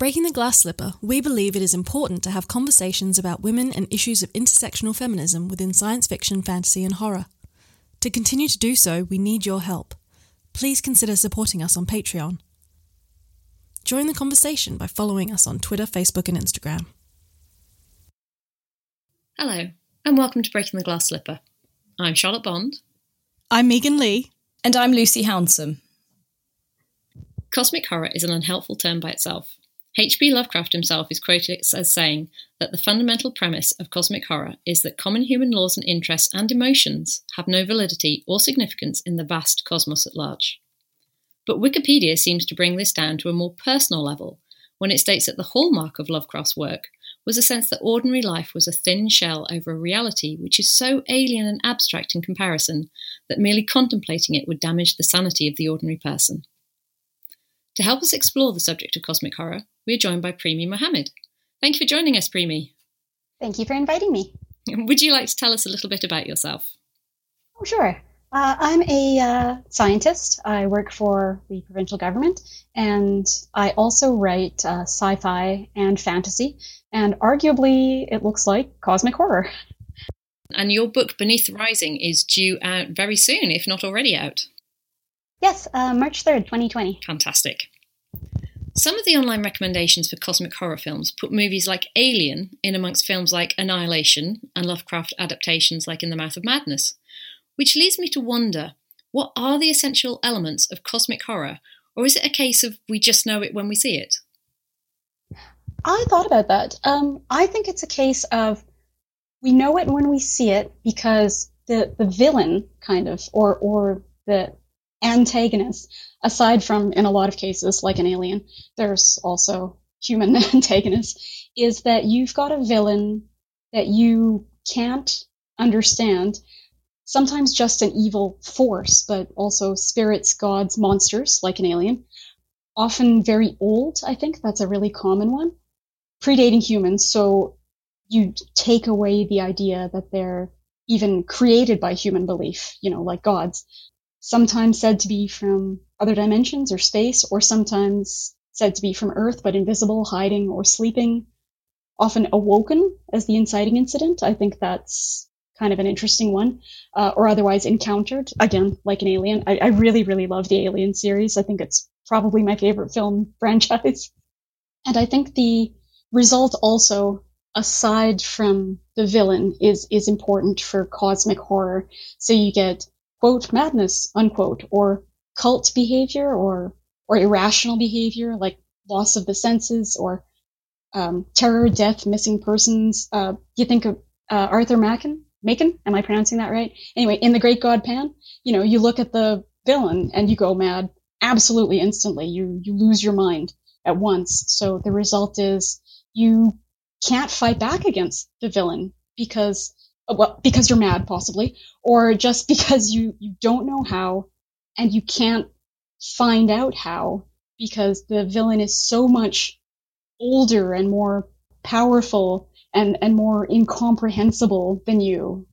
Breaking the Glass Slipper, we believe it is important to have conversations about women and issues of intersectional feminism within science fiction, fantasy, and horror. To continue to do so, we need your help. Please consider supporting us on Patreon. Join the conversation by following us on Twitter, Facebook, and Instagram. Hello, and welcome to Breaking the Glass Slipper. I'm Charlotte Bond. I'm Megan Leigh. And I'm Lucy Hounsom. Cosmic horror is an unhelpful term by itself. H.P. Lovecraft himself is quoted as saying that the fundamental premise of cosmic horror is that common human laws and interests and emotions have no validity or significance in the vast cosmos at large. But Wikipedia seems to bring this down to a more personal level when it states that the hallmark of Lovecraft's work was a sense that ordinary life was a thin shell over a reality which is so alien and abstract in comparison that merely contemplating it would damage the sanity of the ordinary person. To help us explore the subject of cosmic horror, we are joined by Premee Mohamed. Thank you for joining us, Premee. Thank you for inviting me. Would you like to tell us a little bit about yourself? Oh, sure. Uh, I'm a uh, scientist. I work for the provincial government, and I also write uh, sci fi and fantasy, and arguably, it looks like cosmic horror. And your book, Beneath the Rising, is due out very soon, if not already out. Yes, uh, March 3rd, 2020. Fantastic. Some of the online recommendations for cosmic horror films put movies like Alien in amongst films like Annihilation and Lovecraft adaptations like In the Mouth of Madness, which leads me to wonder what are the essential elements of cosmic horror, or is it a case of we just know it when we see it? I thought about that. Um, I think it's a case of we know it when we see it because the, the villain, kind of, or, or the antagonist, aside from in a lot of cases, like an alien, there's also human antagonists, is that you've got a villain that you can't understand. Sometimes just an evil force, but also spirits, gods, monsters, like an alien. Often very old, I think that's a really common one. Predating humans, so you take away the idea that they're even created by human belief, you know, like gods sometimes said to be from other dimensions or space, or sometimes said to be from Earth but invisible, hiding, or sleeping, often awoken as the inciting incident. I think that's kind of an interesting one, uh, or otherwise encountered, again, like an alien. I, I really, really love the Alien series. I think it's probably my favorite film franchise. And I think the result also aside from the villain is is important for cosmic horror so you get quote madness unquote or cult behavior or or irrational behavior like loss of the senses or um, terror, death, missing persons. Uh, you think of uh, Arthur Machen? Macon? Am I pronouncing that right? Anyway, in The Great God Pan, you know, you look at the villain and you go mad absolutely instantly. You you lose your mind at once. So the result is you can't fight back against the villain because Uh, well, because you're mad, possibly, or just because you, you don't know how and you can't find out how because the villain is so much older and more powerful and, and more incomprehensible than you.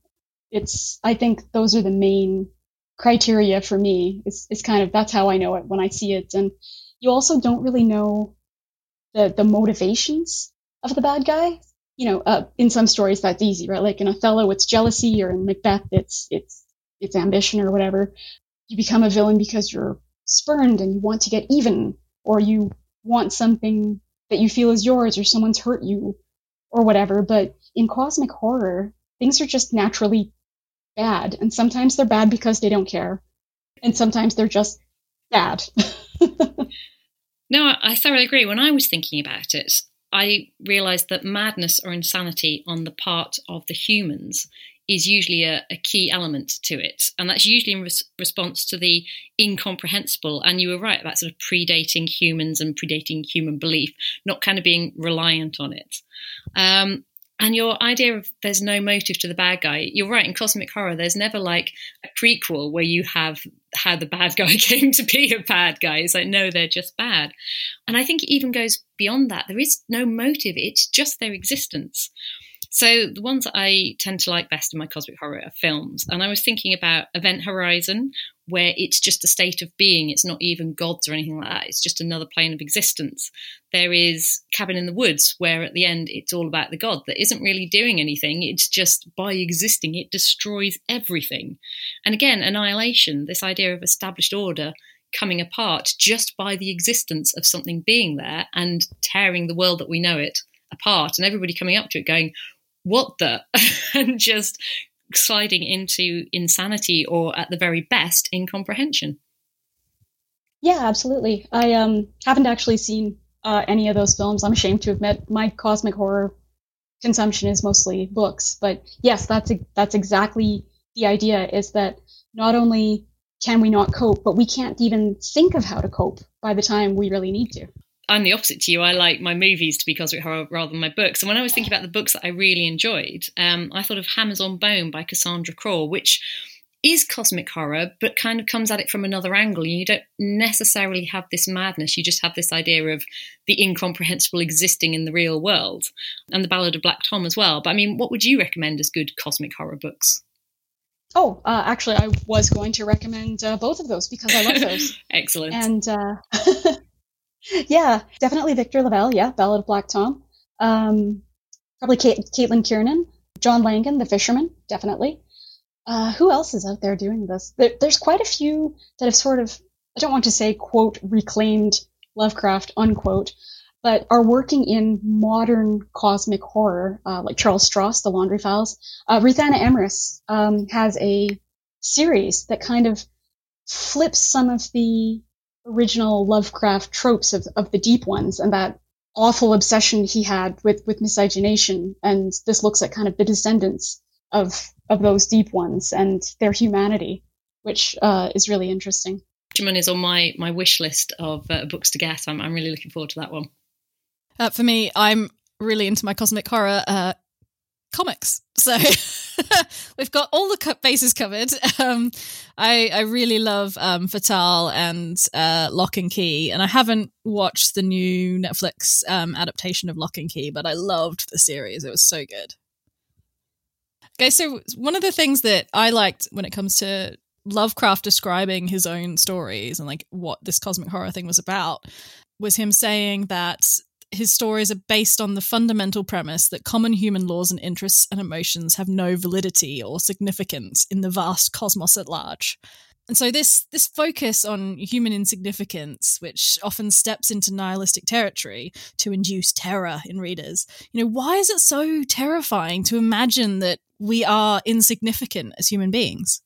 It's, I think those are the main criteria for me. It's, it's kind of, that's how I know it when I see it. And you also don't really know the, the motivations of the bad guy you know, uh, in some stories that's easy, right? Like in Othello, it's jealousy, or in Macbeth, it's it's it's ambition or whatever. You become a villain because you're spurned and you want to get even, or you want something that you feel is yours, or someone's hurt you, or whatever. But in cosmic horror, things are just naturally bad, and sometimes they're bad because they don't care, and sometimes they're just bad. no, I thoroughly agree. When I was thinking about it, I realized that madness or insanity on the part of the humans is usually a, a key element to it. And that's usually in res- response to the incomprehensible. And you were right about sort of predating humans and predating human belief, not kind of being reliant on it. Um, and your idea of there's no motive to the bad guy, you're right. In cosmic horror, there's never like a prequel where you have how the bad guy came to be a bad guy. It's like, no, they're just bad. And I think it even goes beyond that. There is no motive, it's just their existence. So the ones that I tend to like best in my cosmic horror are films. And I was thinking about Event Horizon, where it's just a state of being. It's not even gods or anything like that. It's just another plane of existence. There is Cabin in the Woods, where at the end it's all about the god that isn't really doing anything. It's just by existing, it destroys everything. And again, annihilation, this idea of established order coming apart just by the existence of something being there and tearing the world that we know it apart, and everybody coming up to it going, What the? and just sliding into insanity or at the very best incomprehension. Yeah, absolutely. I um haven't actually seen uh, any of those films. I'm ashamed to admit my cosmic horror consumption is mostly books, but yes, that's that's exactly the idea. Is that not only can we not cope, but we can't even think of how to cope by the time we really need to. I'm the opposite to you. I like my movies to be cosmic horror rather than my books. And when I was thinking about the books that I really enjoyed, um, I thought of Hammers on Bone by Cassandra Khaw, which is cosmic horror, but kind of comes at it from another angle. You don't necessarily have this madness. You just have this idea of the incomprehensible existing in the real world, and the Ballad of Black Tom as well. But I mean, what would you recommend as good cosmic horror books? Oh, uh, actually, I was going to recommend uh, both of those because I love those. Excellent. And uh, yeah, definitely Victor LaValle. Yeah, Ballad of Black Tom. Um, probably Kate, Caitlin Kiernan, John Langan, The Fisherman. Definitely. Uh, who else is out there doing this? There, there's quite a few that have sort of, I don't want to say quote reclaimed Lovecraft unquote, but are working in modern cosmic horror, uh, like Charles Stross, The Laundry Files. Uh, Ruthanna Emrys um, has a series that kind of flips some of the original Lovecraft tropes of, of the deep ones and that awful obsession he had with, with miscegenation. And this looks at kind of the descendants of, of those deep ones and their humanity, which uh, is really interesting. Fisherman is on my, my wish list of uh, books to get. I'm, I'm really looking forward to that one. Uh, for me, I'm really into my cosmic horror uh, comics. So we've got all the bases covered. Um, I, I really love um, Fatale and uh, Locke and Key, and I haven't watched the new Netflix um, adaptation of Locke and Key, but I loved the series. It was so good. Okay, so one of the things that I liked when it comes to Lovecraft describing his own stories and like what this cosmic horror thing was about was him saying that his stories are based on the fundamental premise that common human laws and interests and emotions have no validity or significance in the vast cosmos at large. And so this this focus on human insignificance, which often steps into nihilistic territory to induce terror in readers, you know, why is it so terrifying to imagine that we are insignificant as human beings?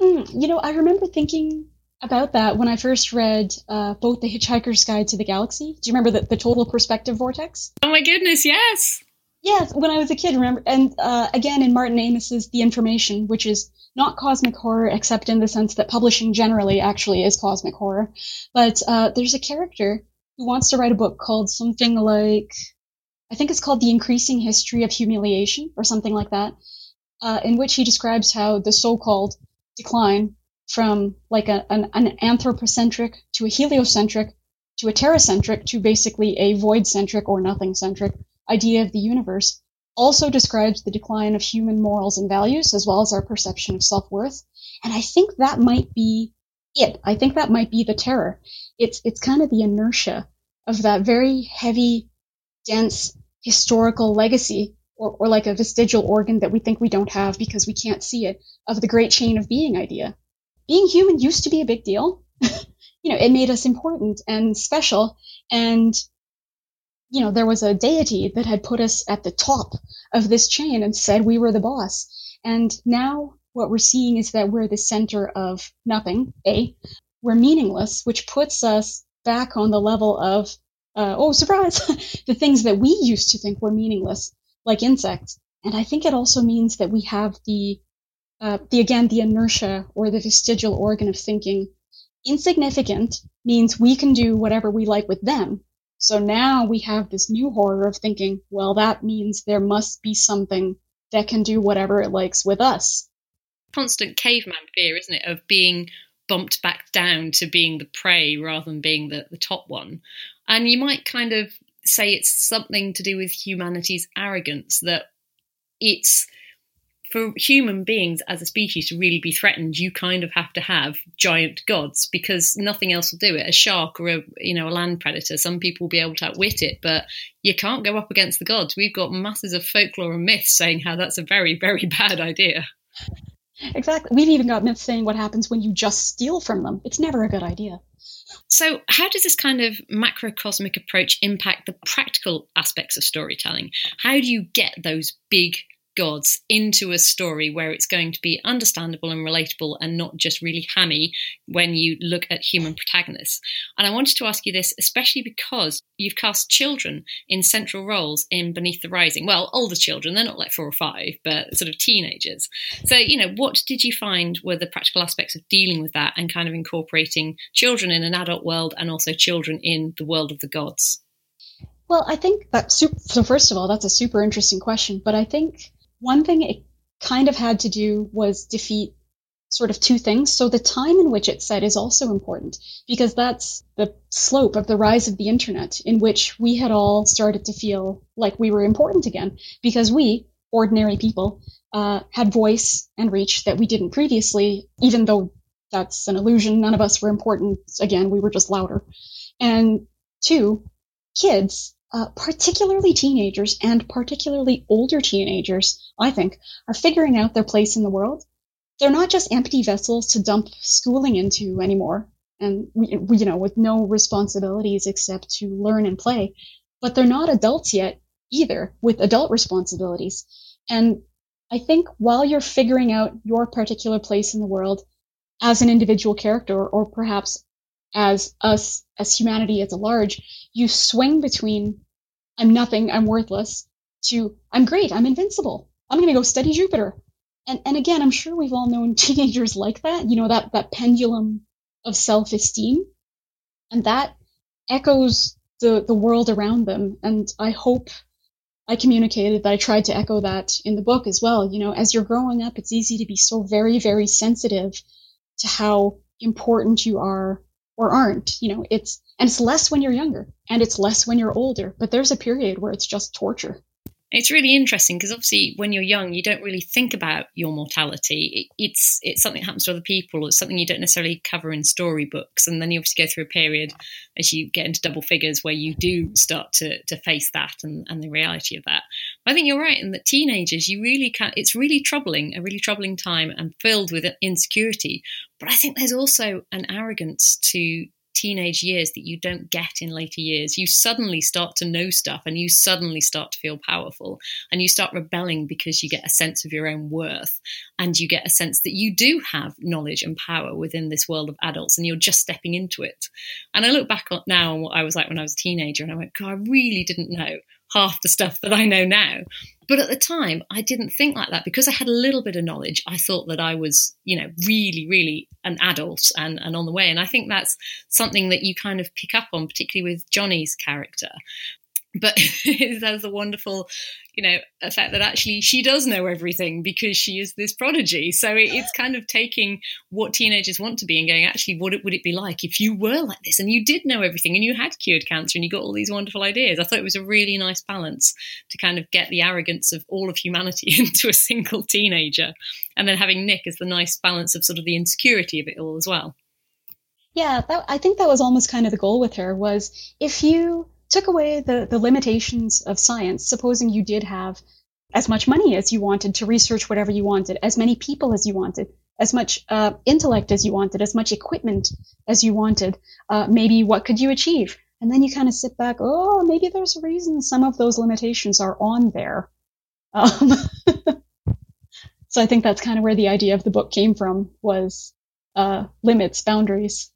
Mm, you know, I remember thinking about that when I first read uh, both The Hitchhiker's Guide to the Galaxy. Do you remember the, the total perspective vortex? Oh my goodness, yes. Yes, when I was a kid, remember, and uh, again in Martin Amis's The Information, which is not cosmic horror, except in the sense that publishing generally actually is cosmic horror. But uh, there's a character who wants to write a book called something like, I think it's called The Increasing History of Humiliation, or something like that, uh, in which he describes how the so-called decline from like a, an, an anthropocentric to a heliocentric to a terracentric to basically a void centric or nothing centric idea of the universe also describes the decline of human morals and values as well as our perception of self-worth. And i think that might be it. I think that might be the terror. It's it's kind of the inertia of that very heavy dense historical legacy or, or like a vestigial organ that we think we don't have because we can't see it of the great chain of being idea being human used to be a big deal. you know, it made us important and special. And, you know, there was a deity that had put us at the top of this chain and said we were the boss. And now what we're seeing is that we're the center of nothing, A. We're meaningless, which puts us back on the level of, uh, oh, surprise, the things that we used to think were meaningless, like insects. And I think it also means that we have the uh, the again the inertia or the vestigial organ of thinking. Insignificant means we can do whatever we like with them. So now we have this new horror of thinking well that means there must be something that can do whatever it likes with us. Constant caveman fear isn't it of being bumped back down to being the prey rather than being the, the top one. And you might kind of say it's something to do with humanity's arrogance that it's for human beings as a species to really be threatened, you kind of have to have giant gods because nothing else will do it. A shark or a you know a land predator, some people will be able to outwit it, but you can't go up against the gods. We've got masses of folklore and myths saying how that's a very very bad idea. Exactly. We've even got myths saying what happens when you just steal from them. It's never a good idea. So, how does this kind of macrocosmic approach impact the practical aspects of storytelling? How do you get those big gods into a story where it's going to be understandable and relatable and not just really hammy when you look at human protagonists. And I wanted to ask you this, especially because you've cast children in central roles in Beneath the Rising. Well, older children, they're not like four or five, but sort of teenagers. So, you know, what did you find were the practical aspects of dealing with that and kind of incorporating children in an adult world and also children in the world of the gods? Well, I think that super, so. First of all, that's a super interesting question, but I think one thing it kind of had to do was defeat sort of two things. So the time in which it's set is also important because that's the slope of the rise of the internet in which we had all started to feel like we were important again because we, ordinary people, uh, had voice and reach that we didn't previously, even though that's an illusion. None of us were important. Again, we were just louder. And two, kids uh, particularly teenagers and particularly older teenagers, I think, are figuring out their place in the world. They're not just empty vessels to dump schooling into anymore, and we, we, you know, with no responsibilities except to learn and play. But they're not adults yet either, with adult responsibilities. And I think while you're figuring out your particular place in the world as an individual character, or perhaps as us, as humanity as a large, you swing between I'm nothing, I'm worthless, to I'm great, I'm invincible. I'm going to go study Jupiter. And and again, I'm sure we've all known teenagers like that, you know, that that pendulum of self-esteem. And that echoes the the world around them and I hope I communicated that I tried to echo that in the book as well. You know, as you're growing up, it's easy to be so very, very sensitive to how important you are or aren't. You know, it's and it's less when you're younger and it's less when you're older. But there's a period where it's just torture. It's really interesting because obviously when you're young, you don't really think about your mortality. It's it's something that happens to other people. It's something you don't necessarily cover in storybooks. And then you obviously go through a period as you get into double figures where you do start to to face that and, and the reality of that. I think you're right in that teenagers, you really can. It's really troubling, a really troubling time and filled with insecurity. But I think there's also an arrogance to teenage years that you don't get in later years. You suddenly start to know stuff and you suddenly start to feel powerful and you start rebelling because you get a sense of your own worth and you get a sense that you do have knowledge and power within this world of adults and you're just stepping into it. And I look back on now on what I was like when I was a teenager and I went, God, I really didn't know half the stuff that I know now. But at the time, I didn't think like that because I had a little bit of knowledge. I thought that I was, you know, really, really an adult and, and on the way. And I think that's something that you kind of pick up on, particularly with Johnny's character but it has a wonderful you know effect that actually she does know everything because she is this prodigy. So it's kind of taking what teenagers want to be and going actually what would it be like if you were like this and you did know everything and you had cured cancer and you got all these wonderful ideas? I thought it was a really nice balance to kind of get the arrogance of all of humanity into a single teenager and then having nick as the nice balance of sort of the insecurity of it all as well. Yeah that, i think that was almost kind of the goal with her was if you took away the, the limitations of science, supposing you did have as much money as you wanted to research whatever you wanted, as many people as you wanted, as much uh, intellect as you wanted, as much equipment as you wanted, uh, maybe what could you achieve? And then you kind of sit back, oh, maybe there's a reason some of those limitations are on there. Um, so I think that's kind of where the idea of the book came from was uh, limits, boundaries.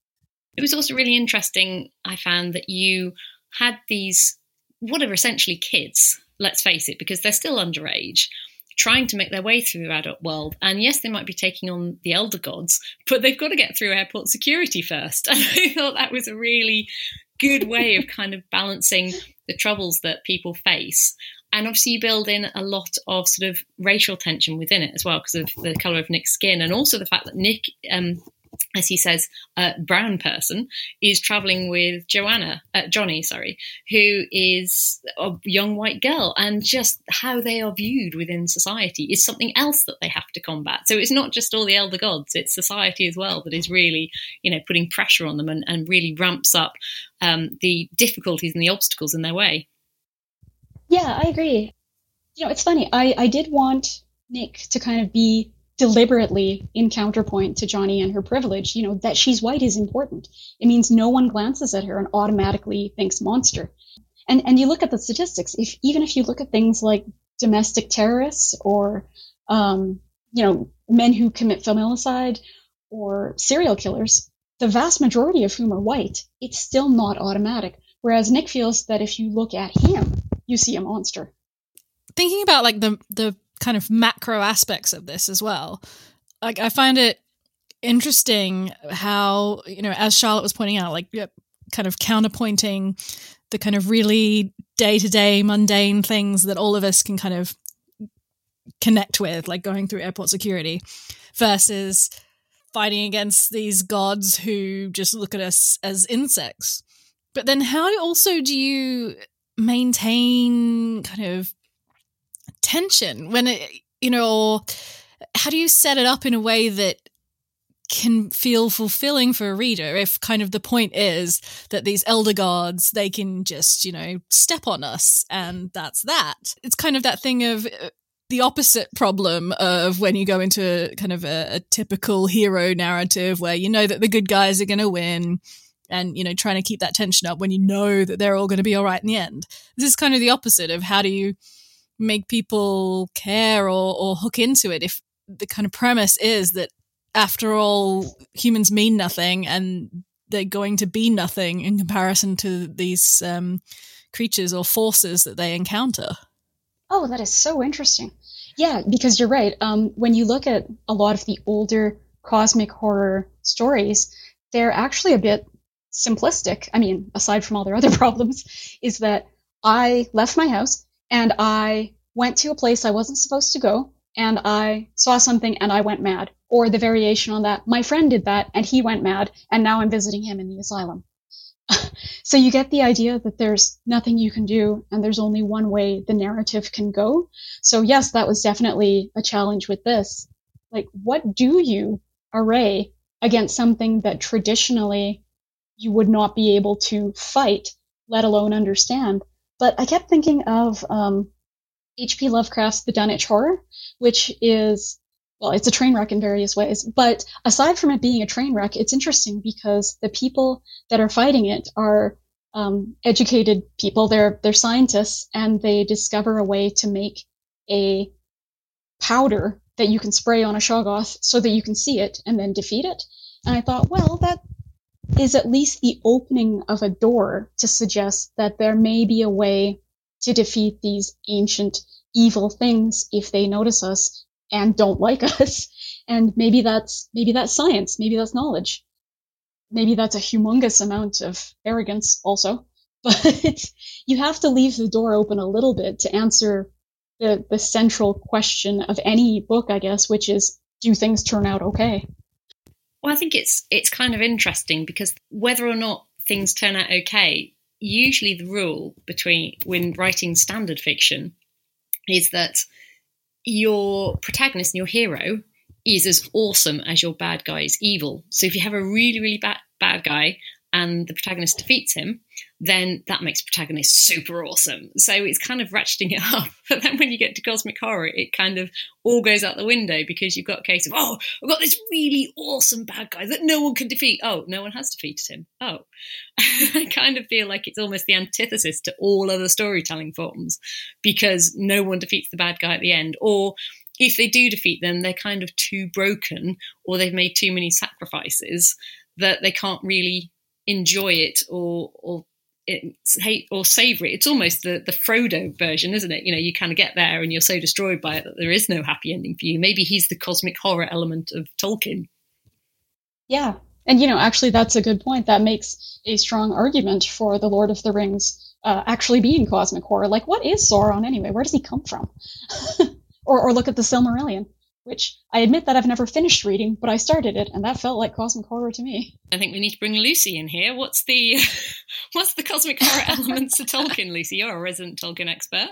It was also really interesting, I found, that you had these, what are essentially kids, let's face it, because they're still underage, trying to make their way through the adult world. And yes, they might be taking on the elder gods, but they've got to get through airport security first. And I thought that was a really good way of kind of balancing the troubles that people face. And obviously, you build in a lot of sort of racial tension within it as well because of the color of Nick's skin, and also the fact that Nick um, as he says, a brown person is traveling with Joanna, uh, Johnny, sorry, who is a young white girl, and just how they are viewed within society is something else that they have to combat. So it's not just all the elder gods; it's society as well that is really, you know, putting pressure on them and, and really ramps up um, the difficulties and the obstacles in their way. Yeah, I agree. You know, it's funny. I I did want Nick to kind of be deliberately in counterpoint to Johnny and her privilege, you know, that she's white is important. It means no one glances at her and automatically thinks monster. And and you look at the statistics, if even if you look at things like domestic terrorists or um, you know, men who commit familicide or serial killers, the vast majority of whom are white, it's still not automatic. Whereas Nick feels that if you look at him, you see a monster. Thinking about like the the kind of macro aspects of this as well. Like I find it interesting how you know, as Charlotte was pointing out, like kind of counterpointing the kind of really day to day mundane things that all of us can kind of connect with, like going through airport security, versus fighting against these gods who just look at us as insects. But then, how also do you maintain kind of tension when it, you know, how do you set it up in a way that can feel fulfilling for a reader if kind of the point is that these elder gods they can just you know step on us and that's that. It's kind of that thing of uh, the opposite problem of when you go into kind of a, a typical hero narrative where you know that the good guys are going to win and you know trying to keep that tension up when you know that they're all going to be all right in the end. This is kind of the opposite of how do you make people care or, or hook into it if the kind of premise is that after all humans mean nothing and they're going to be nothing in comparison to these um, creatures or forces that they encounter. Oh that is so interesting. Yeah because you're right. Um, when you look at a lot of the older cosmic horror stories they're actually a bit simplistic. I mean aside from all their other problems is that i left my house and I went to a place I wasn't supposed to go and I saw something and I went mad. Or the variation on that, my friend did that and he went mad and now I'm visiting him in the asylum. so you get the idea that there's nothing you can do and there's only one way the narrative can go. So yes, that was definitely a challenge with this. Like, what do you array against something that traditionally you would not be able to fight, let alone understand? But I kept thinking of um, H.P. Lovecraft's The Dunwich Horror, which is well, it's a train wreck in various ways. But aside from it being a train wreck, it's interesting because the people that are fighting it are um, educated people. They're they're scientists, and they discover a way to make a powder that you can spray on a shoggoth so that you can see it and then defeat it. And I thought, well, that is at least the opening of a door to suggest that there may be a way to defeat these ancient evil things if they notice us and don't like us. And maybe that's maybe that's science, maybe that's knowledge. Maybe that's a humongous amount of arrogance also. But you have to leave the door open a little bit to answer the, the central question of any book, I guess, which is do things turn out okay? Well, I think it's it's kind of interesting because whether or not things turn out okay, usually the rule between when writing standard fiction is that your protagonist and your hero is as awesome as your bad guy is evil. So if you have a really really bad bad guy and the protagonist defeats him, then that makes protagonist super awesome. So it's kind of ratcheting it up. But then when you get to cosmic horror, it kind of all goes out the window because you've got a case of, oh, I've got this really awesome bad guy that no one can defeat. Oh, no one has defeated him. Oh. I kind of feel like it's almost the antithesis to all other storytelling forms because no one defeats the bad guy at the end. Or if they do defeat them, they're kind of too broken or they've made too many sacrifices that they can't really enjoy it or or it's hate or savory. It's almost the the Frodo version, isn't it? You know, you kind of get there and you're so destroyed by it that there is no happy ending for you. Maybe he's the cosmic horror element of Tolkien. Yeah, and you know, actually, that's a good point. That makes a strong argument for the Lord of the Rings uh, actually being cosmic horror. Like, what is Sauron anyway? Where does he come from? or or look at the Silmarillion. Which I admit that I've never finished reading, but I started it, and that felt like cosmic horror to me. I think we need to bring Lucy in here. What's the what's the cosmic horror elements to Tolkien, Lucy? You're a resident Tolkien expert.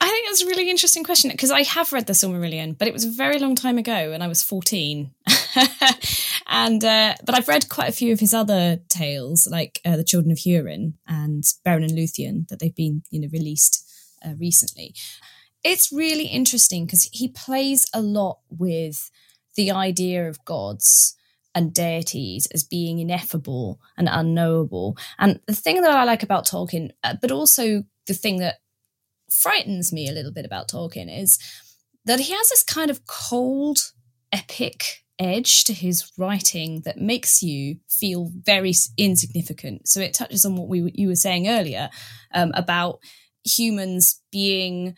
I think that's a really interesting question because I have read the Silmarillion, but it was a very long time ago, and I was fourteen. and uh, but I've read quite a few of his other tales, like uh, the Children of Hurin and Beren and Luthien, that they've been you know released uh, recently. It's really interesting because he plays a lot with the idea of gods and deities as being ineffable and unknowable. And the thing that I like about Tolkien, uh, but also the thing that frightens me a little bit about Tolkien is that he has this kind of cold, epic edge to his writing that makes you feel very insignificant. So it touches on what we you were saying earlier um, about humans being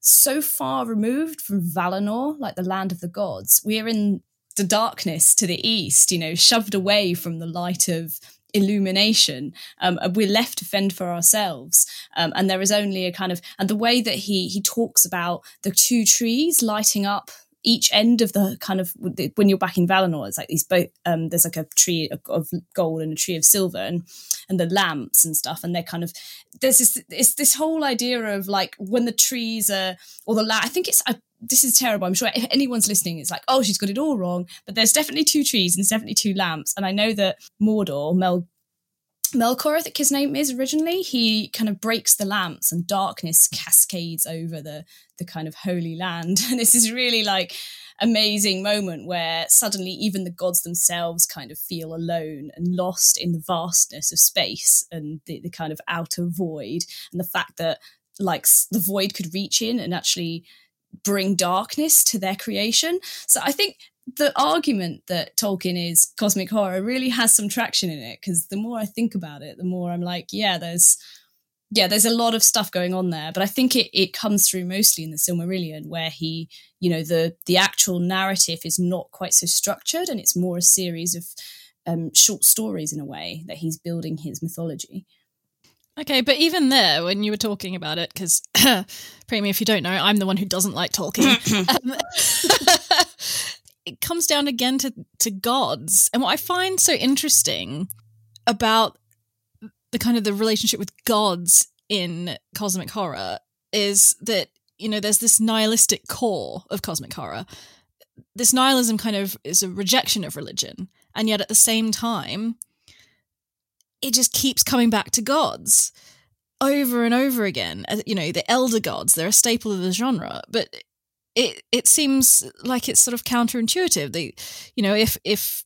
so far removed from Valinor, like the land of the gods. We're in the darkness to the east, you know, shoved away from the light of illumination. Um, we're left to fend for ourselves, um, and there is only a kind of and the way that he he talks about the two trees lighting up each end of the kind of when you're back in Valinor, it's like these both. Um, there's like a tree of gold and a tree of silver, and and the lamps and stuff, and they're kind of there's this it's this whole idea of like when the trees are or the la- I think it's I, this is terrible. I'm sure if anyone's listening, it's like oh she's got it all wrong, but there's definitely two trees and there's definitely two lamps, and I know that Mordor Mel Melkor, I think his name is originally, he kind of breaks the lamps and darkness cascades over the the kind of holy land. And this is really like amazing moment where suddenly even the gods themselves kind of feel alone and lost in the vastness of space and the, the kind of outer void and the fact that like the void could reach in and actually bring darkness to their creation. So I think the argument that Tolkien is cosmic horror really has some traction in it because the more I think about it, the more I'm like, yeah, there's yeah, there's a lot of stuff going on there, but I think it it comes through mostly in the Silmarillion, where he, you know, the the actual narrative is not quite so structured, and it's more a series of um, short stories in a way that he's building his mythology. Okay, but even there, when you were talking about it, because Premee, if you don't know, I'm the one who doesn't like Tolkien. um, it comes down again to to gods, and what I find so interesting about the kind of the relationship with gods in cosmic horror is that you know there's this nihilistic core of cosmic horror. This nihilism kind of is a rejection of religion. And yet at the same time it just keeps coming back to gods over and over again. Uh, you know the elder gods they're a staple of the genre. But it it seems like it's sort of counterintuitive they you know if if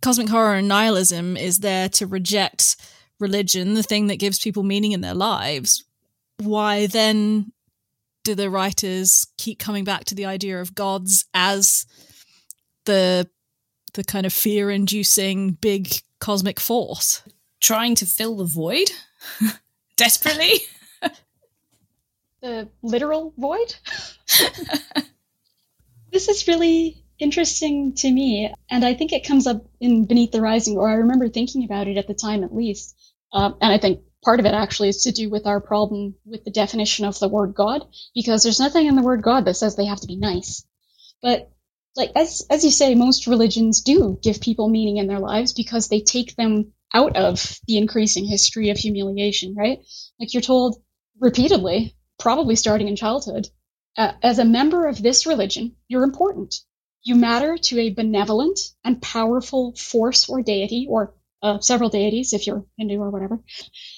cosmic horror and nihilism is there to reject religion, the thing that gives people meaning in their lives, why then do the writers keep coming back to the idea of gods as the the kind of fear inducing big cosmic force? Trying to fill the void desperately. the literal void? this is really interesting to me. And I think it comes up in Beneath the Rising, or I remember thinking about it at the time at least. Um, and I think part of it actually is to do with our problem with the definition of the word God, because there's nothing in the word God that says they have to be nice. But like as as you say, most religions do give people meaning in their lives because they take them out of the increasing history of humiliation, right? Like you're told repeatedly, probably starting in childhood, uh, as a member of this religion, you're important. You matter to a benevolent and powerful force or deity, or uh, several deities if you're Hindu or whatever.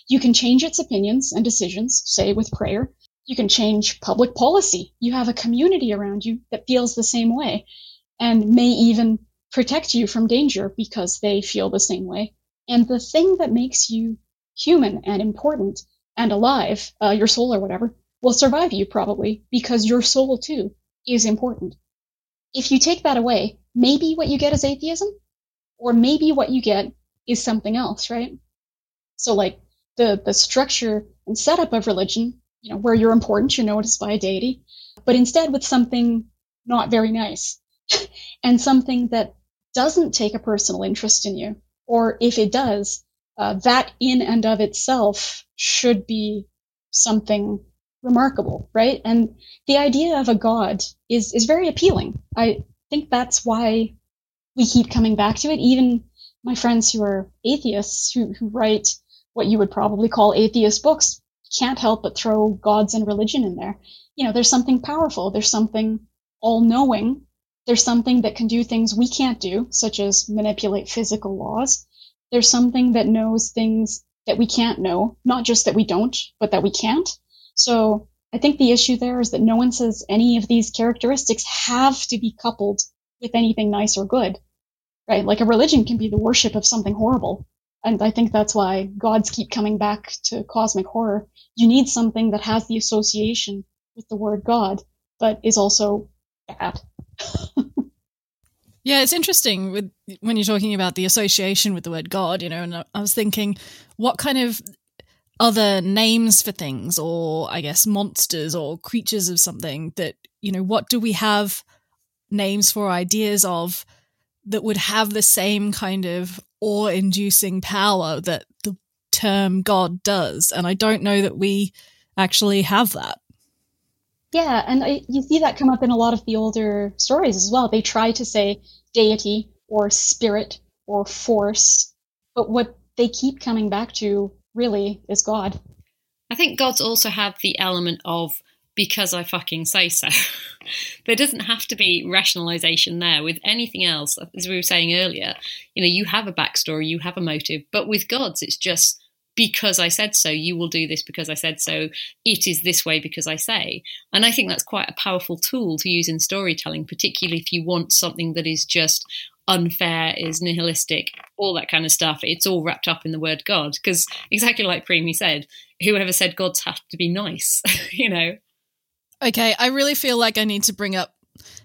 You can change its opinions and decisions, say with prayer. You can change public policy. You have a community around you that feels the same way and may even protect you from danger because they feel the same way. And the thing that makes you human and important and alive, uh, your soul or whatever, will survive you probably because your soul too is important. If you take that away, maybe what you get is atheism, or maybe what you get is something else, right? So like the the structure and setup of religion, you know, where you're important, you're noticed by a deity, but instead with something not very nice and something that doesn't take a personal interest in you, or if it does, uh, that in and of itself should be something remarkable, right? And the idea of a god is is very appealing. I think that's why we keep coming back to it. Even my friends who are atheists who, who write what you would probably call atheist books can't help but throw gods and religion in there. You know, there's something powerful, there's something all knowing, there's something that can do things we can't do, such as manipulate physical laws. There's something that knows things that we can't know, not just that we don't, but that we can't. So I think the issue there is that no one says any of these characteristics have to be coupled with anything nice or good, right? Like a religion can be the worship of something horrible. And I think that's why gods keep coming back to cosmic horror. You need something that has the association with the word God, but is also bad. yeah, it's interesting with when you're talking about the association with the word God, you know, and I was thinking, what kind of other names for things, or I guess monsters or creatures of something that, you know, what do we have names for ideas of that would have the same kind of awe inducing power that the term God does? And I don't know that we actually have that. Yeah, and I, you see that come up in a lot of the older stories as well. They try to say deity or spirit or force, but what they keep coming back to really is God. I think gods also have the element of because I fucking say so. there doesn't have to be rationalization there. With anything else, as we were saying earlier, you know, you have a backstory, you have a motive, but with gods, it's just because I said so, you will do this because I said so. It is this way because I say. And I think that's quite a powerful tool to use in storytelling, particularly if you want something that is just unfair, is nihilistic, all that kind of stuff. It's all wrapped up in the word God. Because exactly like Premee said, whoever said gods have to be nice, you know? Okay, I really feel like I need to bring up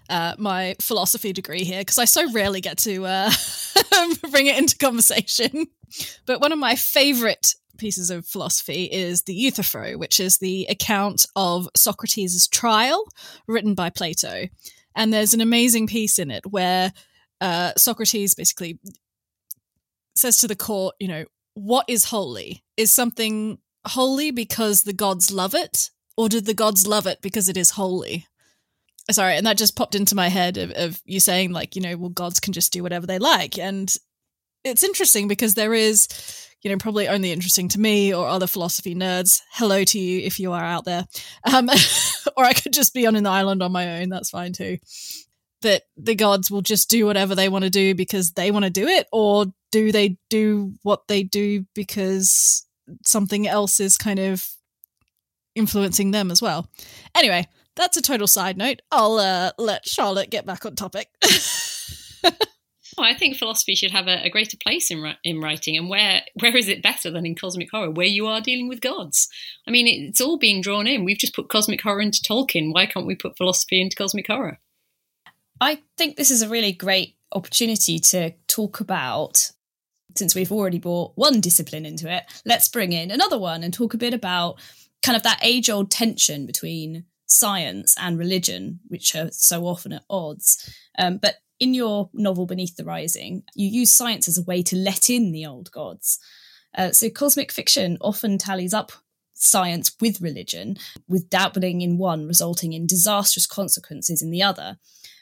uh, my philosophy degree here because I so rarely get to uh, bring it into conversation. But one of my favorite pieces of philosophy is the Euthyphro, which is the account of Socrates' trial written by Plato. And there's an amazing piece in it where uh, Socrates basically says to the court, you know, what is holy? Is something holy because the gods love it? Or did the gods love it because it is holy? Sorry, and that just popped into my head of, of you saying, like, you know, well, gods can just do whatever they like. And it's interesting because there is you know, probably only interesting to me or other philosophy nerds. Hello to you if you are out there. Um, or I could just be on an island on my own. That's fine too. That the gods will just do whatever they want to do because they want to do it, or do they do what they do because something else is kind of influencing them as well? Anyway, that's a total side note. I'll uh, let Charlotte get back on topic. I think philosophy should have a, a, greater place in in writing, and where where is it better than in cosmic horror, where you are dealing with gods? I mean, it's all being drawn in. We've just put cosmic horror into Tolkien. Why can't we put philosophy into cosmic horror? I think this is a really great opportunity to talk about. Since we've already brought one discipline into it, let's bring in another one and talk a bit about kind of that age old tension between science and religion, which are so often at odds. Um, but in your novel Beneath the Rising, you use science as a way to let in the old gods. Uh, so cosmic fiction often tallies up science with religion, with dabbling in one resulting in disastrous consequences in the other.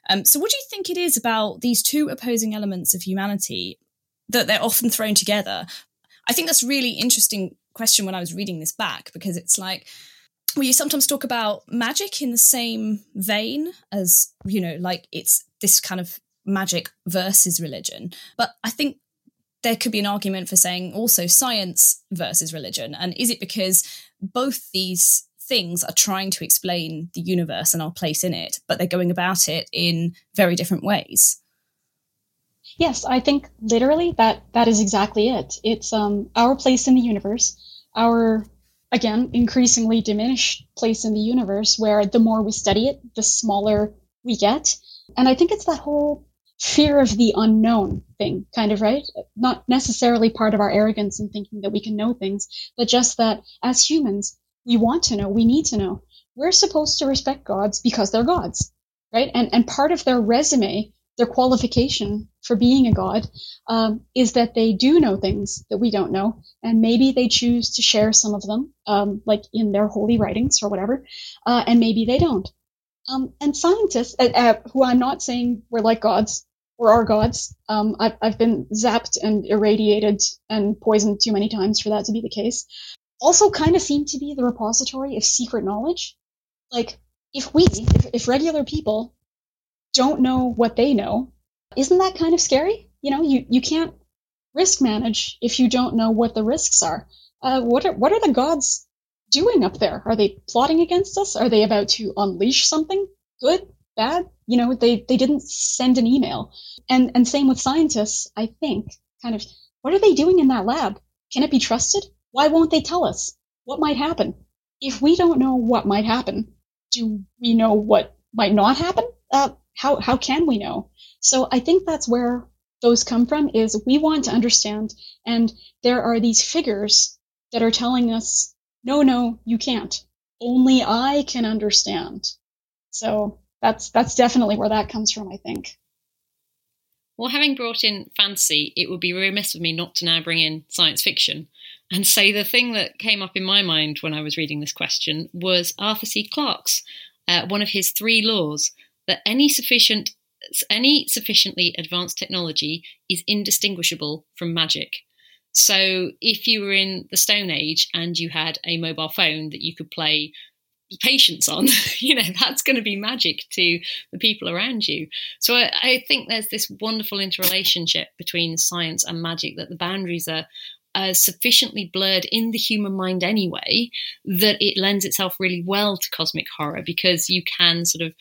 Um, so, what do you think it is about these two opposing elements of humanity that they're often thrown together? I think that's a really interesting question when I was reading this back because it's like, well, you sometimes talk about magic in the same vein as, you know, like it's this kind of magic versus religion. But I think there could be an argument for saying also science versus religion. And is it because both these things are trying to explain the universe and our place in it, but they're going about it in very different ways? Yes, I think literally that that is exactly it. It's um, our place in the universe, our again increasingly diminished place in the universe, where the more we study it, the smaller we get. And I think it's that whole fear of the unknown thing, kind of, right? Not necessarily part of our arrogance in thinking that we can know things, but just that as humans, we want to know, we need to know. We're supposed to respect gods because they're gods, right? And, and part of their resume their qualification for being a god um, is that they do know things that we don't know, and maybe they choose to share some of them, um, like in their holy writings or whatever, uh, and maybe they don't. Um, and scientists, uh, uh, who I'm not saying we're like gods or are gods, um, I've, I've been zapped and irradiated and poisoned too many times for that to be the case, also kind of seem to be the repository of secret knowledge. Like, if we, if, if regular people don't know what they know, isn't that kind of scary? You know, you, you can't risk manage if you don't know what the risks are. Uh, what are what are the gods doing up there? Are they plotting against us? Are they about to unleash something? Good, bad? You know, they they didn't send an email. And and same with scientists, I think. Kind of what are they doing in that lab? Can it be trusted? Why won't they tell us? What might happen? If we don't know what might happen, do we know what might not happen? Uh, how how can we know? So I think that's where those come from is we want to understand and there are these figures that are telling us no no you can't only i can understand so that's that's definitely where that comes from i think well having brought in fantasy it would be remiss of me not to now bring in science fiction and say the thing that came up in my mind when i was reading this question was arthur c clarke's uh, one of his three laws that any sufficient any sufficiently advanced technology is indistinguishable from magic. So if you were in the Stone Age and you had a mobile phone that you could play patience on, you know, that's going to be magic to the people around you. So I, I, think there's this wonderful interrelationship between science and magic that the boundaries are. Uh, sufficiently blurred in the human mind anyway that it lends itself really well to cosmic horror because you can sort of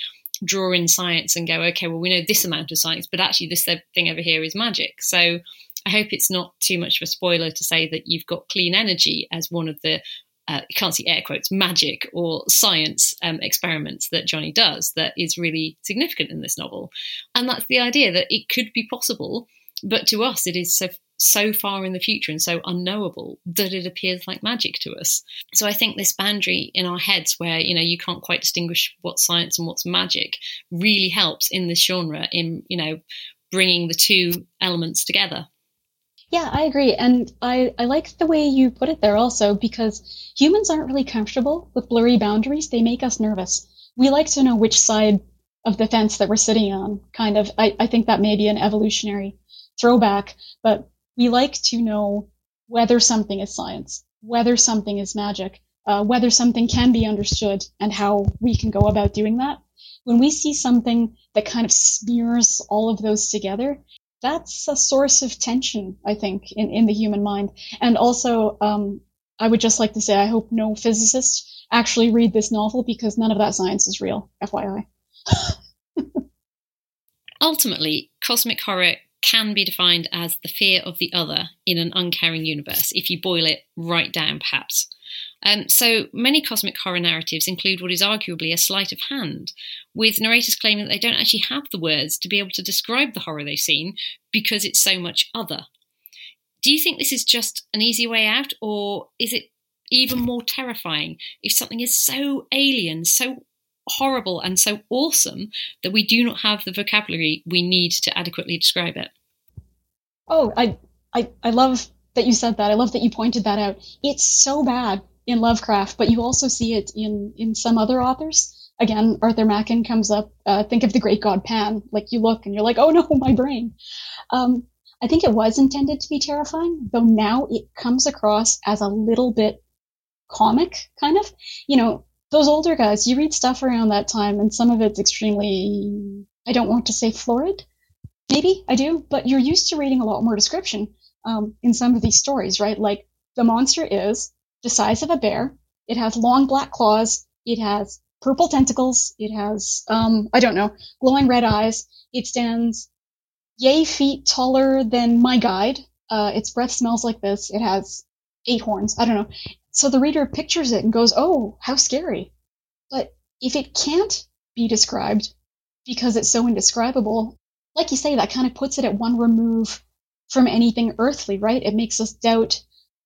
draw in science and go, okay, well, we know this amount of science, but actually this thing over here is magic. So I hope it's not too much of a spoiler to say that you've got clean energy as one of the uh, you can't see air quotes magic or science um, experiments that Johnny does that is really significant in this novel, and that's the idea that it could be possible, but to us it is so so far in the future and so unknowable that it appears like magic to us. So I think this boundary in our heads where, you know, you can't quite distinguish what's science and what's magic really helps in this genre in, you know, bringing the two elements together. Yeah, I agree. And I, I like the way you put it there also because humans aren't really comfortable with blurry boundaries. They make us nervous. We like to know which side of the fence that we're sitting on, kind of. I, I think that may be an evolutionary throwback, but we like to know whether something is science, whether something is magic, uh, whether something can be understood, and how we can go about doing that. When we see something that kind of smears all of those together, that's a source of tension, I think, in, in the human mind. And also, um, I would just like to say, I hope no physicists actually read this novel because none of that science is real, FYI. Ultimately, cosmic horror can be defined as the fear of the other in an uncaring universe, if you boil it right down, perhaps. Um, so many cosmic horror narratives include what is arguably a sleight of hand, with narrators claiming that they don't actually have the words to be able to describe the horror they've seen because it's so much other. Do you think this is just an easy way out, or is it even more terrifying if something is so alien, so horrible and so awesome that we do not have the vocabulary we need to adequately describe it. Oh, I, I, I love that you said that. I love that you pointed that out. It's so bad in Lovecraft, but you also see it in in some other authors. Again, Arthur Machen comes up. Uh, think of the great god Pan. Like you look and you're like, oh no, my brain. Um, I think it was intended to be terrifying, though now it comes across as a little bit comic, kind of. You know, those older guys, you read stuff around that time, and some of it's extremely, I don't want to say florid. Maybe I do, but you're used to reading a lot more description um, in some of these stories, right? Like the monster is the size of a bear. It has long black claws. It has purple tentacles. It has, um, I don't know, glowing red eyes. It stands yay feet taller than my guide. Uh, its breath smells like this. It has eight horns. I don't know. So the reader pictures it and goes, oh, how scary. But if it can't be described because it's so indescribable, like you say, that kind of puts it at one remove from anything earthly, right? It makes us doubt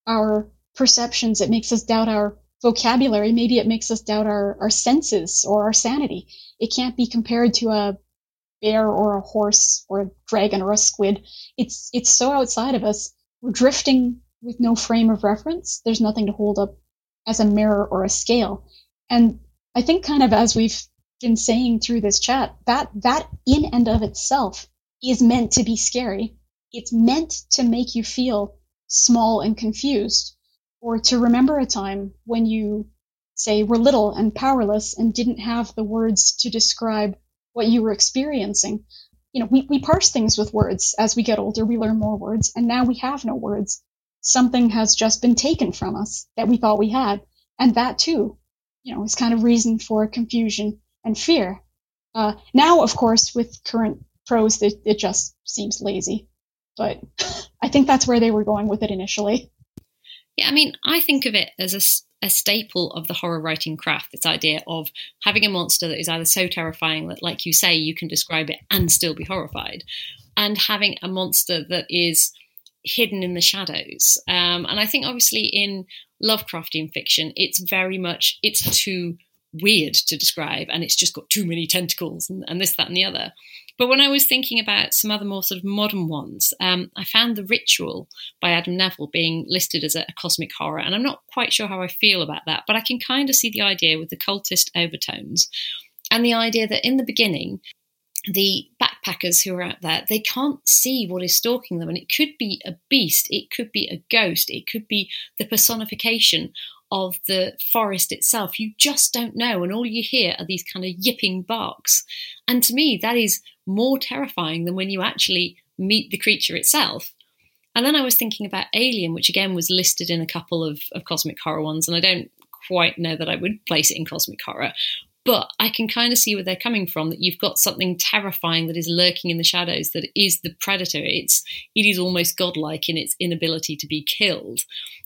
our perceptions. It makes us doubt our vocabulary. Maybe it makes us doubt our, our senses or our sanity. It can't be compared to a bear or a horse or a dragon or a squid. It's it's so outside of us. We're drifting with no frame of reference. There's nothing to hold up as a mirror or a scale. And I think kind of as we've been saying through this chat, that that in and of itself is meant to be scary. It's meant to make you feel small and confused, or to remember a time when you say were little and powerless and didn't have the words to describe what you were experiencing. You know, we, we parse things with words. As we get older, we learn more words, and now we have no words. Something has just been taken from us that we thought we had. And that too, you know, is kind of reason for confusion and fear. Uh, now, of course, with current prose, it, it just seems lazy. But I think that's where they were going with it initially. Yeah, I mean, I think of it as a, a staple of the horror writing craft this idea of having a monster that is either so terrifying that, like you say, you can describe it and still be horrified, and having a monster that is hidden in the shadows. Um, and I think, obviously, in Lovecraftian fiction, it's very much it's too weird to describe, and it's just got too many tentacles and, and this, that, and the other. But when I was thinking about some other more sort of modern ones, um, I found The Ritual by Adam Nevill being listed as a, a, cosmic horror. And I'm not quite sure how I feel about that, but I can kind of see the idea with the cultist overtones and the idea that in the beginning, the backpackers who are out there, they can't see what is stalking them. And it could be a beast, it could be a ghost, it could be the personification of the forest itself. You just don't know. And all you hear are these kind of yipping barks. And to me, that is more terrifying than when you actually meet the creature itself. And then I was thinking about Alien, which again was listed in a couple of, of cosmic horror ones. And I don't quite know that I would place it in cosmic horror. But I can kind of see where they're coming from. That you've got something terrifying that is lurking in the shadows. That is the predator. It's it is almost godlike in its inability to be killed,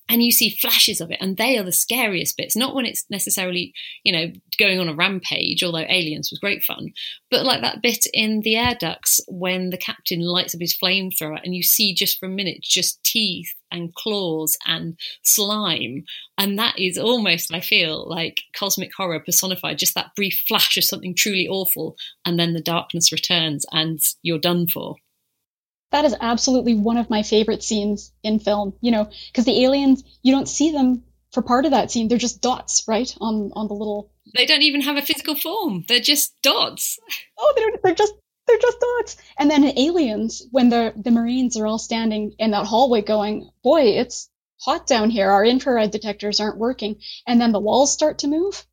and you see flashes of it and they are the scariest bits not when it's necessarily you know going on a rampage although aliens was great fun but like that bit in the air ducts when the captain lights up his flamethrower and you see just for a minute just teeth and claws and slime and that is almost i feel like cosmic horror personified just that brief flash of something truly awful and then the darkness returns and you're done for that is absolutely one of my favorite scenes in film. You know, because the aliens, you don't see them for part of that scene. They're just dots, right, on on the little. They don't even have a physical form. They're just dots. Oh, they're they're just they're just dots. And then in Aliens, when the the Marines are all standing in that hallway, going, "Boy, it's hot down here. Our infrared detectors aren't working." And then the walls start to move.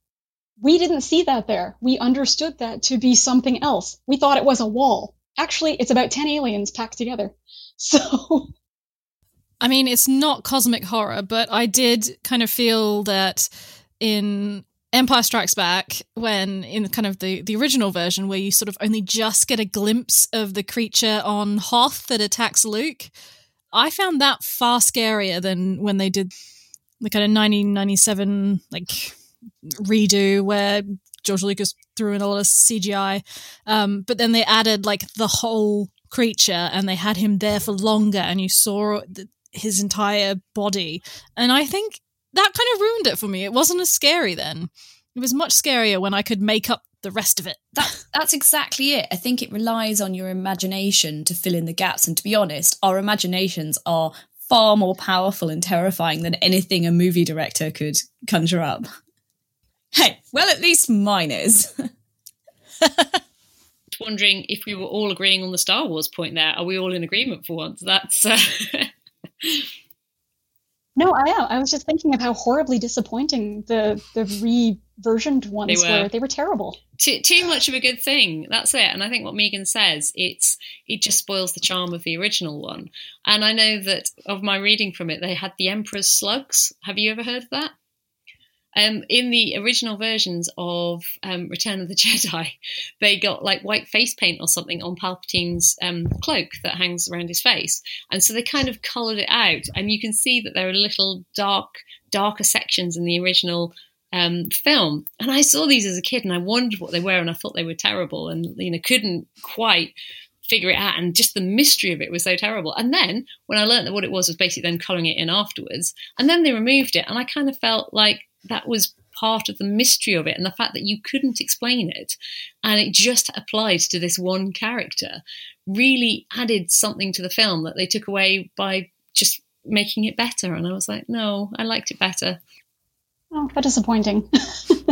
We didn't see that there. We understood that to be something else. We thought it was a wall actually it's about 10 aliens packed together. So I mean, it's not cosmic horror, but I did kind of feel that in Empire Strikes Back, when in kind of the, the original version, where you sort of only just get a glimpse of the creature on Hoth that attacks Luke, I found that far scarier than when they did the kind of 1997 like redo where George Lucas threw in a lot of CGI. Um, but then they added like the whole creature and they had him there for longer and you saw the, his entire body. And I think that kind of ruined it for me. It wasn't as scary then. It was much scarier when I could make up the rest of it. That, that's exactly it. I think it relies on your imagination to fill in the gaps. And to be honest, our imaginations are far more powerful and terrifying than anything a movie director could conjure up. Hey, well, at least mine is. Wondering if we were all agreeing on the Star Wars point there. Are we all in agreement for once? That's. Uh... no, I am. I was just thinking of how horribly disappointing the the re-versioned ones they were. were. They were terrible. Too, too much of a good thing. That's it. And I think what Megan says, it's it just spoils the charm of the original one. And I know that of my reading from it, they had the Emperor's slugs. Have you ever heard of that? Um, in the original versions of um, Return of the Jedi, they got like white face paint or something on Palpatine's um, cloak that hangs around his face, and so they kind of coloured it out, and you can see that there are little dark, darker sections in the original um, film. And I saw these as a kid, and I wondered what they were, and I thought they were terrible, and you know couldn't quite figure it out and just the mystery of it was so terrible and then when i learned that what it was was basically them colouring it in afterwards and then they removed it and i kind of felt like that was part of the mystery of it and the fact that you couldn't explain it and it just applied to this one character really added something to the film that they took away by just making it better. And I was like, no, I liked it better. Oh, how disappointing.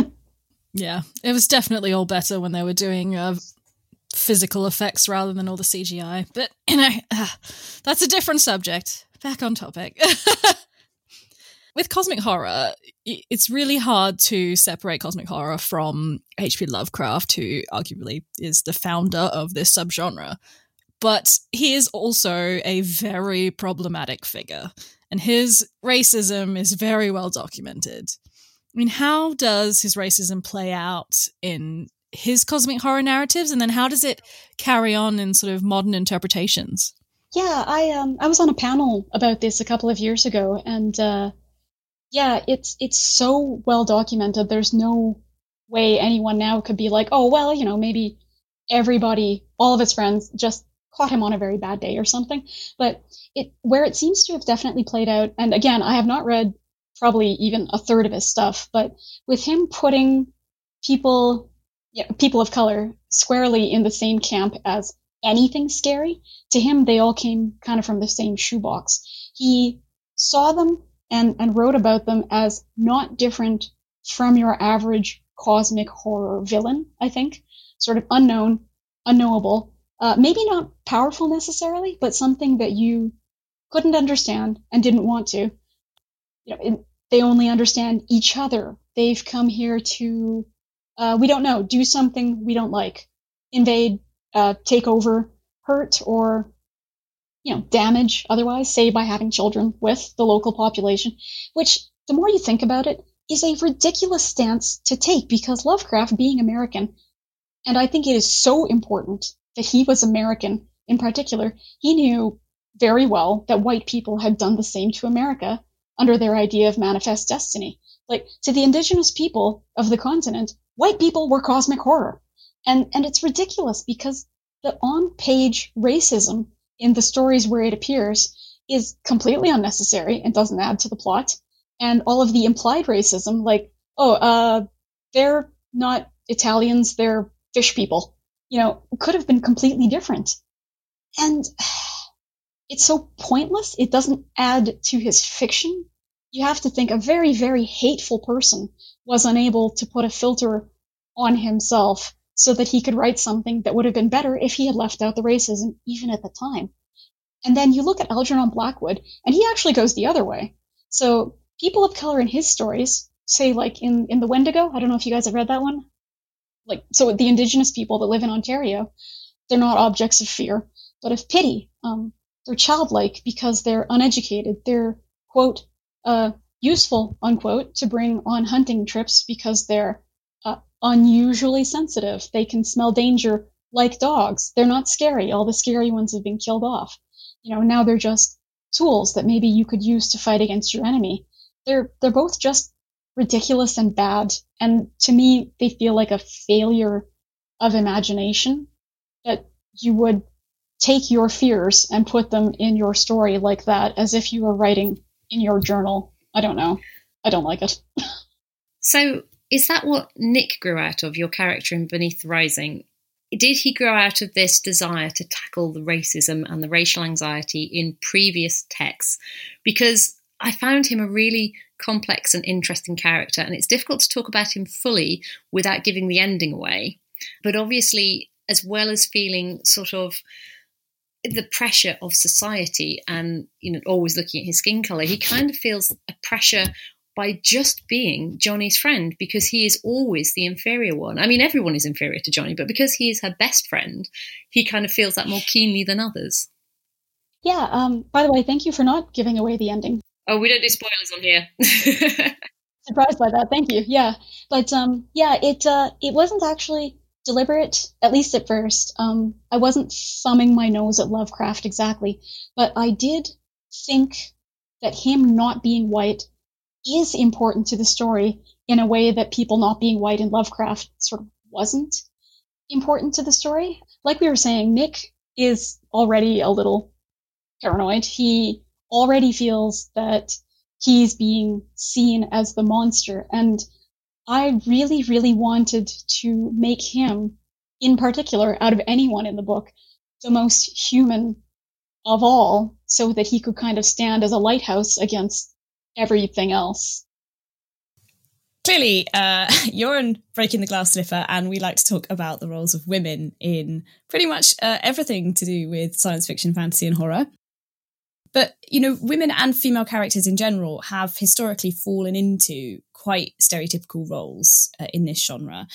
yeah, it was definitely all better when they were doing uh, physical effects rather than all the CGI. But, you know, uh, that's a different subject. Back on topic. With cosmic horror, it's really hard to separate cosmic horror from H.P. Lovecraft, who arguably is the founder of this subgenre. But he is also a very problematic figure, and his racism is very well documented. I mean, how does his racism play out in his cosmic horror narratives, and then how does it carry on in sort of modern interpretations? Yeah, I um I was on a panel about this a couple of years ago, and uh, yeah, it's it's so well documented. There's no way anyone now could be like, oh well, you know, maybe everybody, all of his friends, just caught him on a very bad day or something. But it where it seems to have definitely played out, and again, I have not read probably even a third of his stuff, but with him putting people yeah, people of color squarely in the same camp as anything scary, to him they all came kind of from the same shoebox. He saw them and, and wrote about them as not different from your average cosmic horror villain, I think. Sort of unknown, unknowable, uh, maybe not powerful necessarily, but something that you couldn't understand and didn't want to. You know, it, they only understand each other. They've come here to, uh, we don't know, do something we don't like, invade, uh, take over, hurt, or you know, damage otherwise, say by having children with the local population, which the more you think about it, is a ridiculous stance to take because Lovecraft being American, and I think it is so important that he was American in particular, he knew very well that white people had done the same to America under their idea of manifest destiny. Like to the indigenous people of the continent, white people were cosmic horror. And and it's ridiculous because the on-page racism in the stories where it appears is completely unnecessary and doesn't add to the plot. And all of the implied racism, like, oh, uh, they're not Italians, they're fish people, you know, could have been completely different. And it's so pointless. It doesn't add to his fiction. You have to think a very, very hateful person was unable to put a filter on himself so that he could write something that would have been better if he had left out the racism even at the time. And then you look at Algernon Blackwood, and he actually goes the other way. So people of color in his stories, say like in, in the Wendigo, I don't know if you guys have read that one. Like so the indigenous people that live in Ontario, they're not objects of fear, but of pity. Um, they're childlike because they're uneducated. They're quote uh, useful unquote to bring on hunting trips because they're unusually sensitive. They can smell danger like dogs. They're not scary. All the scary ones have been killed off. You know, now they're just tools that maybe you could use to fight against your enemy. They're they're both just ridiculous and bad. And to me, they feel like a failure of imagination that you would take your fears and put them in your story like that as if you were writing in your journal. I don't know. I don't like it. so is that what Nick grew out of, your character in Beneath Rising? Did he grow out of this desire to tackle the racism and the racial anxiety in previous texts? Because I found him a really complex and interesting character, and it's difficult to talk about him fully without giving the ending away. But obviously, as well as feeling sort of the pressure of society and you know always looking at his skin color he kind of feels a pressure by just being Johnny's friend because he is always the inferior one. I mean, everyone is inferior to Johnny, but because he is her best friend, he kind of feels that more keenly than others. Yeah. Um, by the way, thank you for not giving away the ending. Oh, we don't do spoilers on here. Surprised by that. Thank you. Yeah, but um, yeah, it uh, it wasn't actually deliberate, at least at first. Um, I wasn't thumbing my nose at Lovecraft exactly, but I did think that him not being white is important to the story in a way that people not being white in Lovecraft sort of wasn't important to the story. Like we were saying, Nick is already a little paranoid. He already feels that he's being seen as the monster. And I really, really wanted to make him, in particular, out of anyone in the book, the most human of all, so that he could kind of stand as a lighthouse against everything else. Clearly, uh, you're in Breaking the Glass Slipper, and we like to talk about the roles of women in pretty much uh, everything to do with science fiction, fantasy, and horror. But, you know, women and female characters in general have historically fallen into quite stereotypical roles uh, in this genre.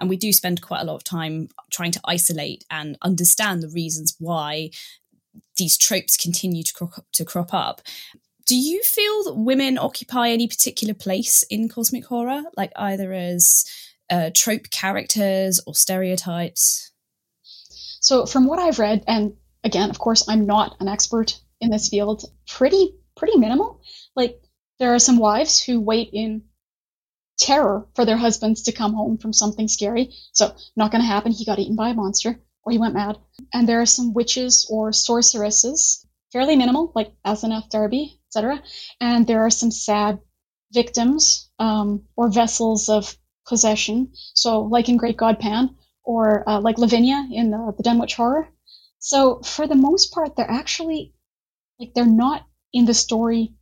And we do spend quite a lot of time trying to isolate and understand the reasons why these tropes continue to crop, to crop up. Do you feel that women occupy any particular place in cosmic horror, like either as uh, trope characters or stereotypes? So, from what I've read, and again, of course, I'm not an expert in this field pretty pretty minimal. Like there are some wives who wait in terror for their husbands to come home from something scary. So not going to happen. He got eaten by a monster or he went mad. And there are some witches or sorceresses, fairly minimal, like Asenath Derby, etc. And there are some sad victims um, or vessels of possession. So like in Great God Pan or uh, like Lavinia in the, the Dunwich Horror. So for the most part, they're actually like they're not in the story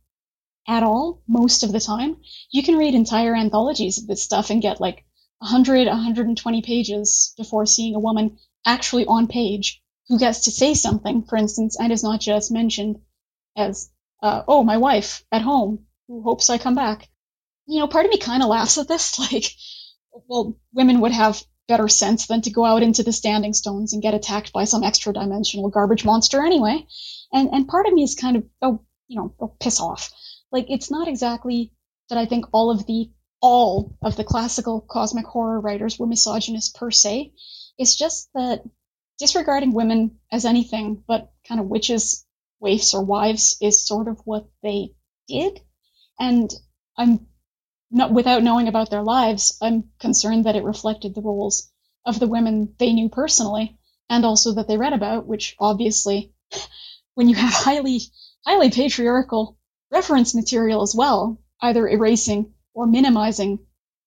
at all most of the time. You can read entire anthologies of this stuff and get like 100, 120 pages before seeing a woman actually on page who gets to say something, for instance, and is not just mentioned as, uh, oh, my wife at home who hopes I come back. You know, part of me kind of laughs at this. Like, well, women would have better sense than to go out into the standing stones and get attacked by some extra dimensional garbage monster anyway. And and part of me is kind of oh you know oh, piss off. Like it's not exactly that I think all of the all of the classical cosmic horror writers were misogynist per se. It's just that disregarding women as anything but kind of witches, waifs, or wives is sort of what they did. And I'm not without knowing about their lives, I'm concerned that it reflected the roles of the women they knew personally and also that they read about, which obviously when you have highly highly patriarchal reference material as well, either erasing or minimizing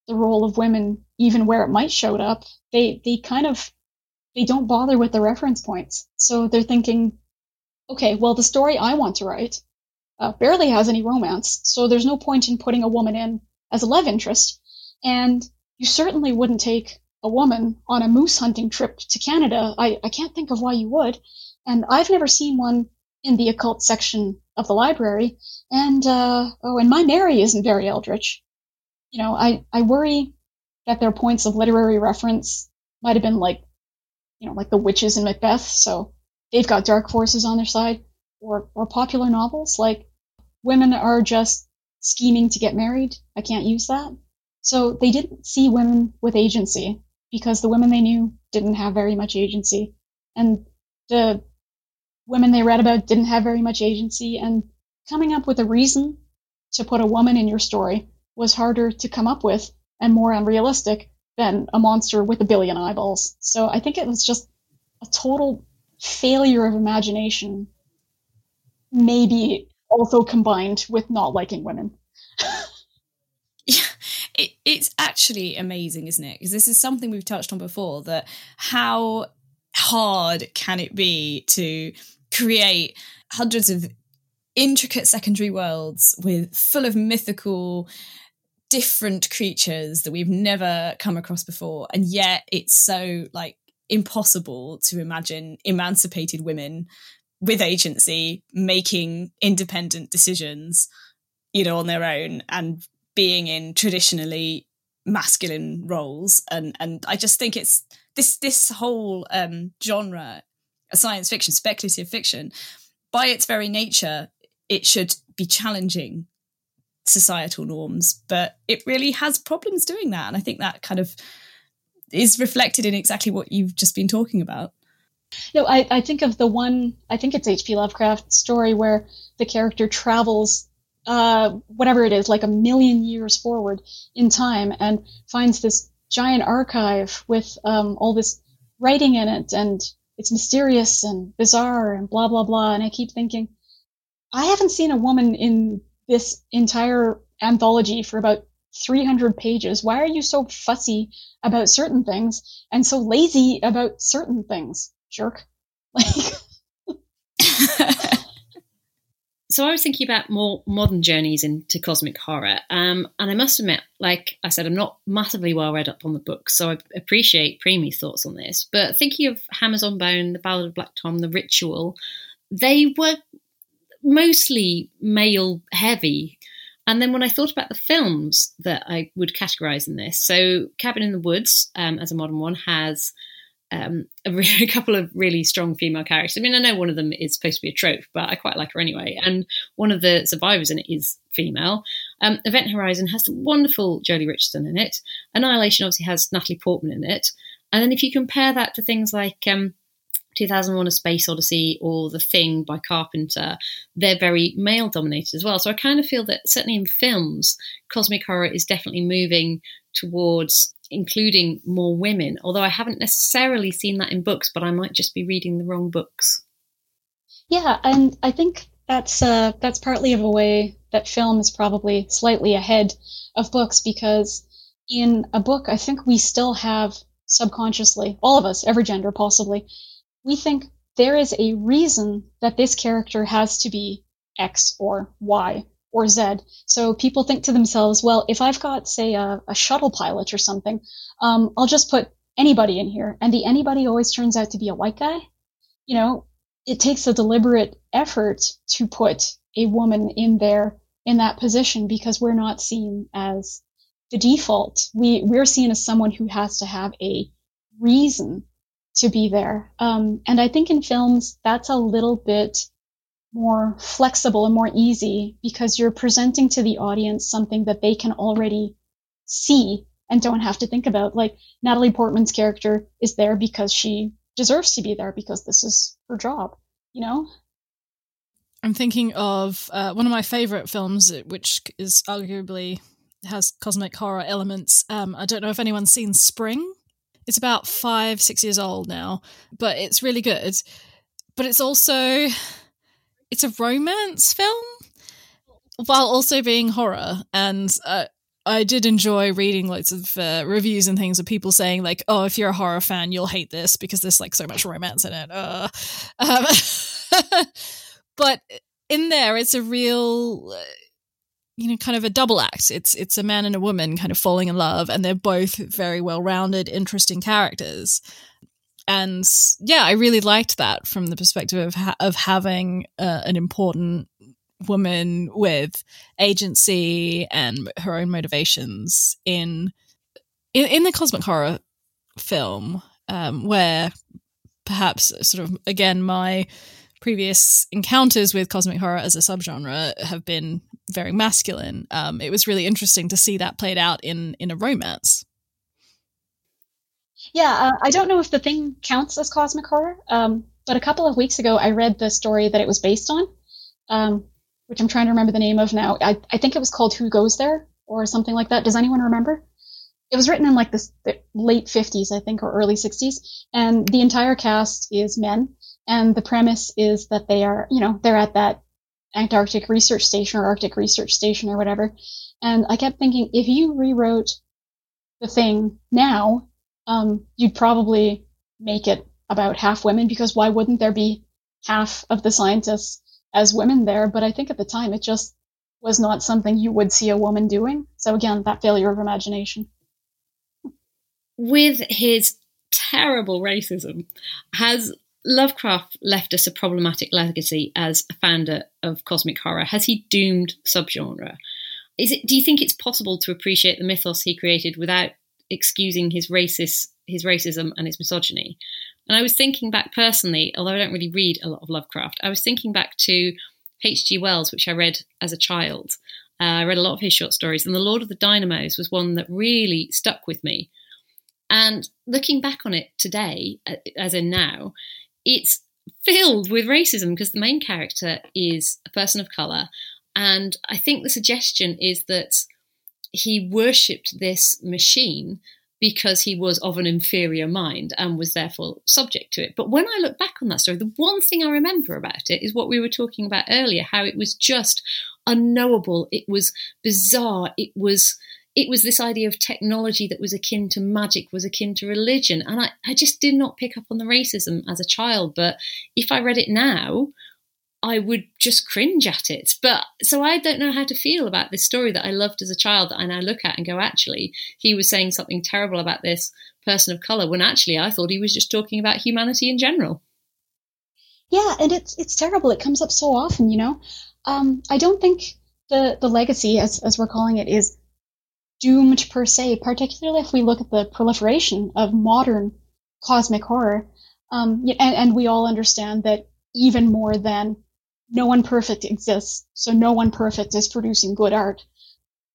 the role of women even where it might show up, they they kind of they don't bother with the reference points. So they're thinking, okay, well the story I want to write uh, barely has any romance, so there's no point in putting a woman in as a love interest. And you certainly wouldn't take a woman on a moose hunting trip to Canada. I, I can't think of why you would. And I've never seen one in the occult section of the library. And uh, oh, and my Mary isn't very eldritch. You know, I I worry that their points of literary reference might have been like, you know, like the witches in Macbeth. So they've got dark forces on their side, or or popular novels like women are just scheming to get married. I can't use that. So they didn't see women with agency because the women they knew didn't have very much agency. And the women they read about didn't have very much agency, and coming up with a reason to put a woman in your story was harder to come up with and more unrealistic than a monster with a billion eyeballs. So I think it was just a total failure of imagination, maybe also combined with not liking women. yeah, it, it's actually amazing, isn't it? Because this is something we've touched on before that how hard can it be to create hundreds of intricate secondary worlds with full of mythical different creatures that we've never come across before and yet it's so like impossible to imagine emancipated women with agency making independent decisions you know on their own and being in traditionally masculine roles and and i just think it's this this whole um genre science fiction, speculative fiction, by its very nature, it should be challenging societal norms, but it really has problems doing that. And I think that kind of is reflected in exactly what you've just been talking about. No, I, I think of the one, I think it's H.P. Lovecraft story where the character travels, uh, whatever it is, like a million years forward in time and finds this giant archive with um, all this writing in it and it's mysterious and bizarre and blah blah blah and i keep thinking i haven't seen a woman in this entire anthology for about 300 pages. Why are you so fussy about certain things and so lazy about certain things, jerk? Like, so I was thinking about more modern journeys into cosmic horror, um, and I must admit, like I said, I'm not massively well read up on the books, so I appreciate Premee's thoughts on this. But thinking of Hammers on Bone, The Ballad of Black Tom, The Ritual, they were mostly male heavy. And then when I thought about the films that I would categorize in this, so Cabin in the Woods, um, as a modern one, has um, a, a, couple of really strong female characters. I mean, I know one of them is supposed to be a trope, but I quite like her anyway. And one of the survivors in it is female. Um, Event Horizon has the wonderful Jodie Richardson in it. Annihilation obviously has Natalie Portman in it. And then if you compare that to things like um, 2001 A Space Odyssey or The Thing by Carpenter, they're very male dominated as well. So I kind of feel that certainly in films, cosmic horror is definitely moving towards including more women, although I haven't necessarily seen that in books, but I might just be reading the wrong books. Yeah, and I think that's uh, that's partly of a way that film is probably slightly ahead of books because in a book, I think we still have subconsciously, all of us, every gender possibly, we think there is a reason that this character has to be X or Y or Z. So people think to themselves, well, if I've got, say, a, a shuttle pilot or something, um, I'll just put anybody in here. And the anybody always turns out to be a white guy. You know, it takes a deliberate effort to put a woman in there in that position because we're not seen as the default. We, we're seen as someone who has to have a reason to be there. Um, and I think in films, that's a little bit more flexible and more easy because you're presenting to the audience something that they can already see and don't have to think about. Like Natalie Portman's character is there because she deserves to be there because this is her job, you know? I'm thinking of uh, one of my favorite films, which is arguably has cosmic horror elements. Um, I don't know if anyone's seen Spring. It's about five, six years old now, but it's really good. But it's also it's a romance film while also being horror and uh, I did enjoy reading lots of uh, reviews and things of people saying like, "Oh, if you're a horror fan, you'll hate this because there's like so much romance in it." Uh. Um, but in there, it's a real, uh, you know, kind of a double act. It's it's a man and a woman kind of falling in love, and they're both very well rounded, interesting characters and yeah, I really liked that from the perspective of ha- of having uh, an important woman with agency and her own motivations in in, in the cosmic horror film, um, where perhaps sort of again my previous encounters with cosmic horror as a subgenre have been very masculine. Um, it was really interesting to see that played out in in a romance. Yeah, uh, I don't know if the thing counts as cosmic horror, um, but a couple of weeks ago I read the story that it was based on, um, which I'm trying to remember the name of now. I, I think it was called Who Goes There or something like that. Does anyone remember? It was written in like the, the late 50s, I think, or early 60s, and the entire cast is men. And the premise is that they are, you know, they're at that Antarctic research station or Arctic research station or whatever. And I kept thinking, if you rewrote the thing now, um, you'd probably make it about half women because why wouldn't there be half of the scientists as women there? But I think at the time it just was not something you would see a woman doing. So again, that failure of imagination. With his terrible racism, has Lovecraft left us a problematic legacy as a founder of cosmic horror? Has he doomed subgenre? Is it? Do you think it's possible to appreciate the mythos he created without excusing his racist his racism and his misogyny. And I was thinking back personally, although I don't really read a lot of Lovecraft, I was thinking back to H.G. Wells, which I read as a child. Uh, I read a lot of his short stories, and The Lord of the Dynamos was one that really stuck with me. And looking back on it today, uh, as in now, it's filled with racism because the main character is a person of colour. And I think the suggestion is that he worshipped this machine because he was of an inferior mind and was therefore subject to it. But when I look back on that story, the one thing I remember about it is what we were talking about earlier how it was just unknowable, it was bizarre, it was it was this idea of technology that was akin to magic, was akin to religion. And I, I just did not pick up on the racism as a child. But if I read it now, I would just cringe at it. But so I don't know how to feel about this story that I loved as a child that I now look at and go, actually, he was saying something terrible about this person of color when actually I thought he was just talking about humanity in general. Yeah, and it's it's terrible. It comes up so often, you know. Um, I don't think the the legacy, as as we're calling it, is doomed per se, particularly if we look at the proliferation of modern cosmic horror. Um, and, and we all understand that even more than no one perfect exists, so no one perfect is producing good art.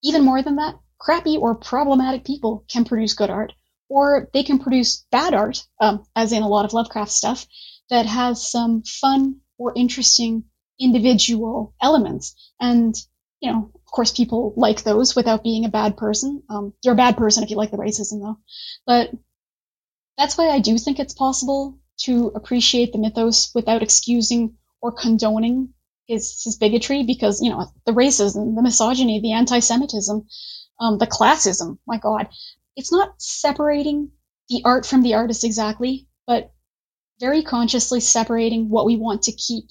Even more than that, crappy or problematic people can produce good art, or they can produce bad art, um, as in a lot of Lovecraft stuff, that has some fun or interesting individual elements. And, you know, of course, people like those without being a bad person. Um, you're a bad person if you like the racism, though. But that's why I do think it's possible to appreciate the mythos without excusing or condoning his, his bigotry, because, you know, the racism, the misogyny, the anti Semitism, um, the classism, my God, it's not separating the art from the artist exactly, but very consciously separating what we want to keep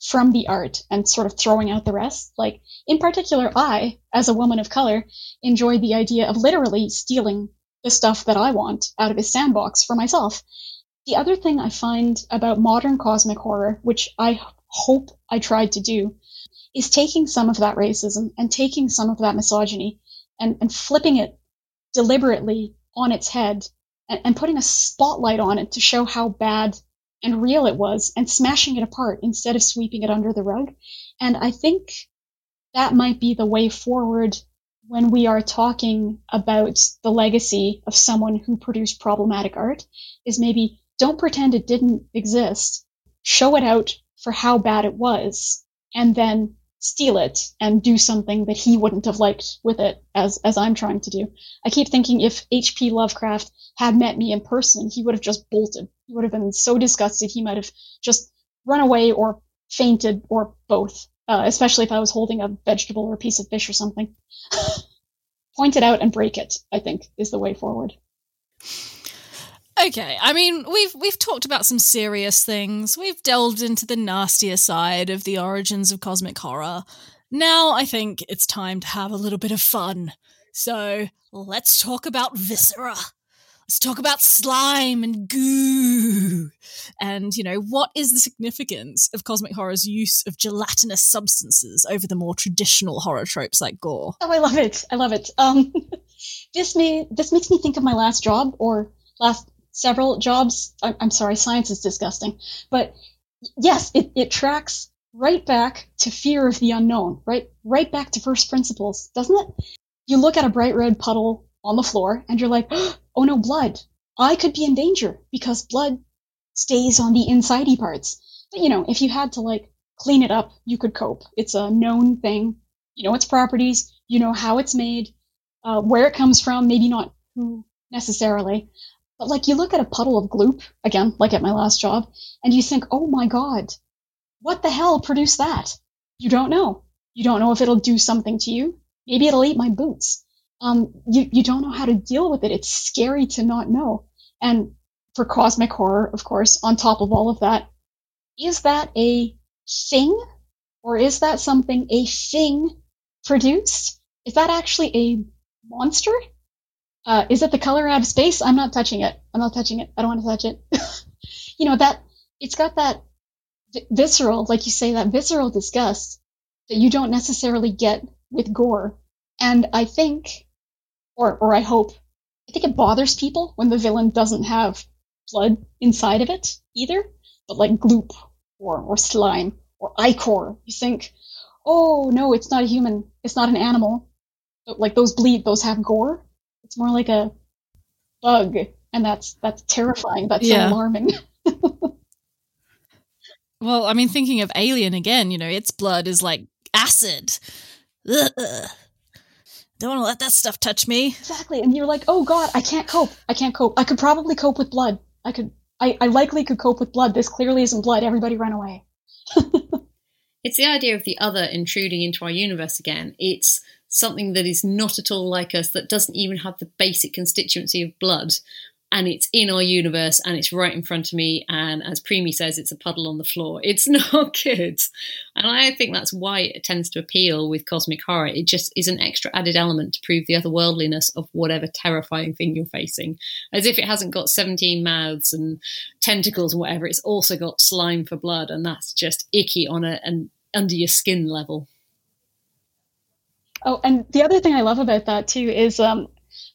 from the art and sort of throwing out the rest. Like, in particular, I, as a woman of color, enjoy the idea of literally stealing the stuff that I want out of his sandbox for myself. The other thing I find about modern cosmic horror, which I hope I tried to do, is taking some of that racism and taking some of that misogyny and, and flipping it deliberately on its head and, and putting a spotlight on it to show how bad and real it was and smashing it apart instead of sweeping it under the rug. And I think that might be the way forward when we are talking about the legacy of someone who produced problematic art is maybe don't pretend it didn't exist. Show it out for how bad it was and then steal it and do something that he wouldn't have liked with it as as I'm trying to do. I keep thinking if H.P. Lovecraft had met me in person, he would have just bolted. He would have been so disgusted he might have just run away or fainted or both. Uh, especially if I was holding a vegetable or a piece of fish or something. Point it out and break it, I think, is the way forward. Okay, I mean we've we've talked about some serious things. We've delved into the nastier side of the origins of cosmic horror. Now I think it's time to have a little bit of fun. So let's talk about viscera. Let's talk about slime and goo. And, you know, what is the significance of cosmic horror's use of gelatinous substances over the more traditional horror tropes like gore? Oh, I love it. I love it. Um, this may this makes me think of my last job or last several jobs. I'm, sorry, science is disgusting, but yes, it, it tracks right back to fear of the unknown, right? Right back to first principles, doesn't it? You look at a bright red puddle on the floor and you're like, oh no, blood. I could be in danger because blood stays on the insidey parts. But you know, if you had to like clean it up, you could cope. It's a known thing. You know its properties. You know how it's made, uh, where it comes from. Maybe not who necessarily, but like you look at a puddle of gloop again, like at my last job, and you think, oh my god, what the hell produced that? You don't know. You don't know if it'll do something to you. Maybe it'll eat my boots um, you, you don't know how to deal with it. It's scary to not know. And for cosmic horror, of course, on top of all of that, is that a thing? Or is that something a thing produced? Is that actually a monster? Uh, is it the color out of space? I'm not touching it. I'm not touching it. I don't want to touch it. you know, that, it's got that visceral, like you say, that visceral disgust that you don't necessarily get with gore. And I think or or I hope. I think it bothers people when the villain doesn't have blood inside of it either, but like gloop or or slime or ichor. You think, oh no, it's not a human, it's not an animal. But like those bleed, those have gore. It's more like a bug, and that's that's terrifying. That's yeah. so alarming. well, I mean, thinking of Alien again, you know, its blood is like acid. Ugh. Don't want to let that stuff touch me. Exactly. And you're like, oh God, I can't cope. I can't cope. I could probably cope with blood. I could, I, I likely could cope with blood. This clearly isn't blood. Everybody run away. it's the idea of the other intruding into our universe again. It's something that is not at all like us, that doesn't even have the basic constituency of blood, and it's in our universe and it's right in front of me. And as Premee says, it's a puddle on the floor. It's not good. And I think that's why it tends to appeal with cosmic horror. It just is an extra added element to prove the otherworldliness of whatever terrifying thing you're facing. As if it hasn't got 17 mouths and tentacles and whatever, it's also got slime for blood. And that's just icky on a, an under your skin level. Oh, and the other thing I love about that too is um,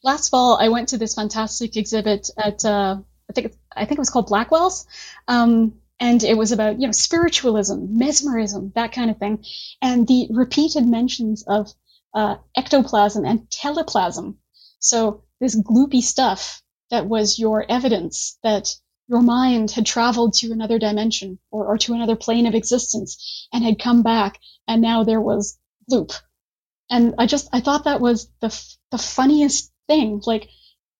last fall I went to this fantastic exhibit at uh, I think I think it was called Blackwell's, um, and it was about you know spiritualism, mesmerism, that kind of thing, and the repeated mentions of uh, ectoplasm and teleplasm. So this gloopy stuff that was your evidence that your mind had traveled to another dimension or, or to another plane of existence and had come back, and now there was gloop. And I just I thought that was the the funniest thing. Like,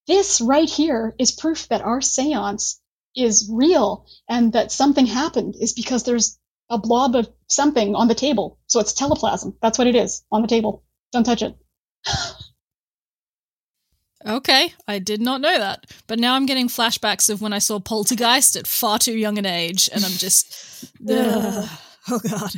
this right here is proof that our seance is real and that something happened is because there's a blob of something on the table. So it's teleplasm. That's what it is on the table. Don't touch it. okay, I did not know that. But now I'm getting flashbacks of when I saw Poltergeist at far too young an age, and I'm just. oh, God.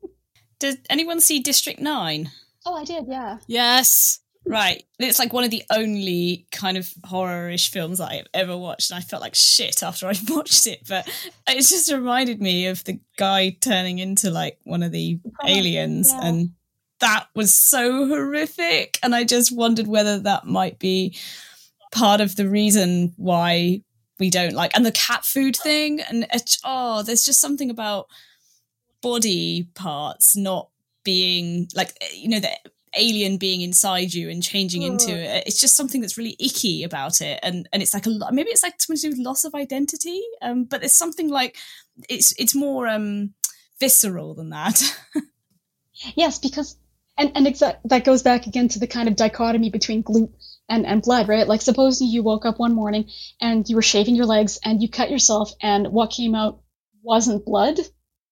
Did anyone see District 9? Oh, I did, yeah. Yes. Right. It's like one of the only kind of horror-ish films I've ever watched. And I felt like shit after I watched it. But it just reminded me of the guy turning into like one of the aliens. Yeah. And that was so horrific. And I just wondered whether that might be part of the reason why we don't like and the cat food thing. And uh, oh, there's just something about body parts not being like you know the alien being inside you and changing into it. It's just something that's really icky about it, and and it's like a lot. Maybe it's like something to do with loss of identity. Um, but there's something like it's it's more um visceral than that. yes, because and and exa- that goes back again to the kind of dichotomy between gloop and and blood, right? Like supposing you woke up one morning and you were shaving your legs and you cut yourself, and what came out wasn't blood.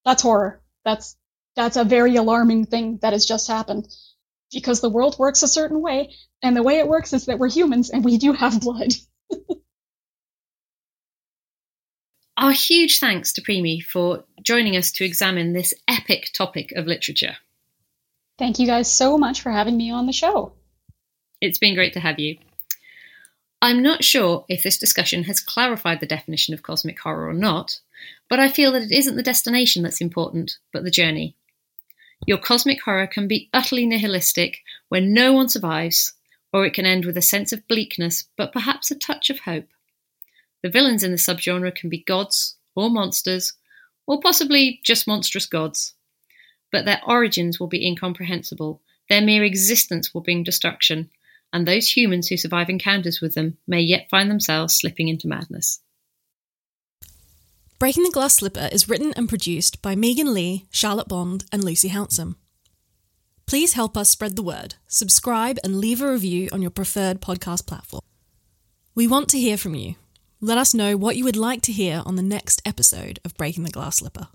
That's horror. That's that's a very alarming thing that has just happened because the world works a certain way, and the way it works is that we're humans and we do have blood. Our huge thanks to Premee for joining us to examine this epic topic of literature. Thank you guys so much for having me on the show. It's been great to have you. I'm not sure if this discussion has clarified the definition of cosmic horror or not, but I feel that it isn't the destination that's important, but the journey. Your cosmic horror can be utterly nihilistic, where no one survives, or it can end with a sense of bleakness, but perhaps a touch of hope. The villains in the subgenre can be gods, or monsters, or possibly just monstrous gods. But their origins will be incomprehensible, their mere existence will bring destruction, and those humans who survive encounters with them may yet find themselves slipping into madness. Breaking the Glass Slipper is written and produced by Megan Leigh, Charlotte Bond, and Lucy Hounsom. Please help us spread the word, subscribe, and leave a review on your preferred podcast platform. We want to hear from you. Let us know what you would like to hear on the next episode of Breaking the Glass Slipper.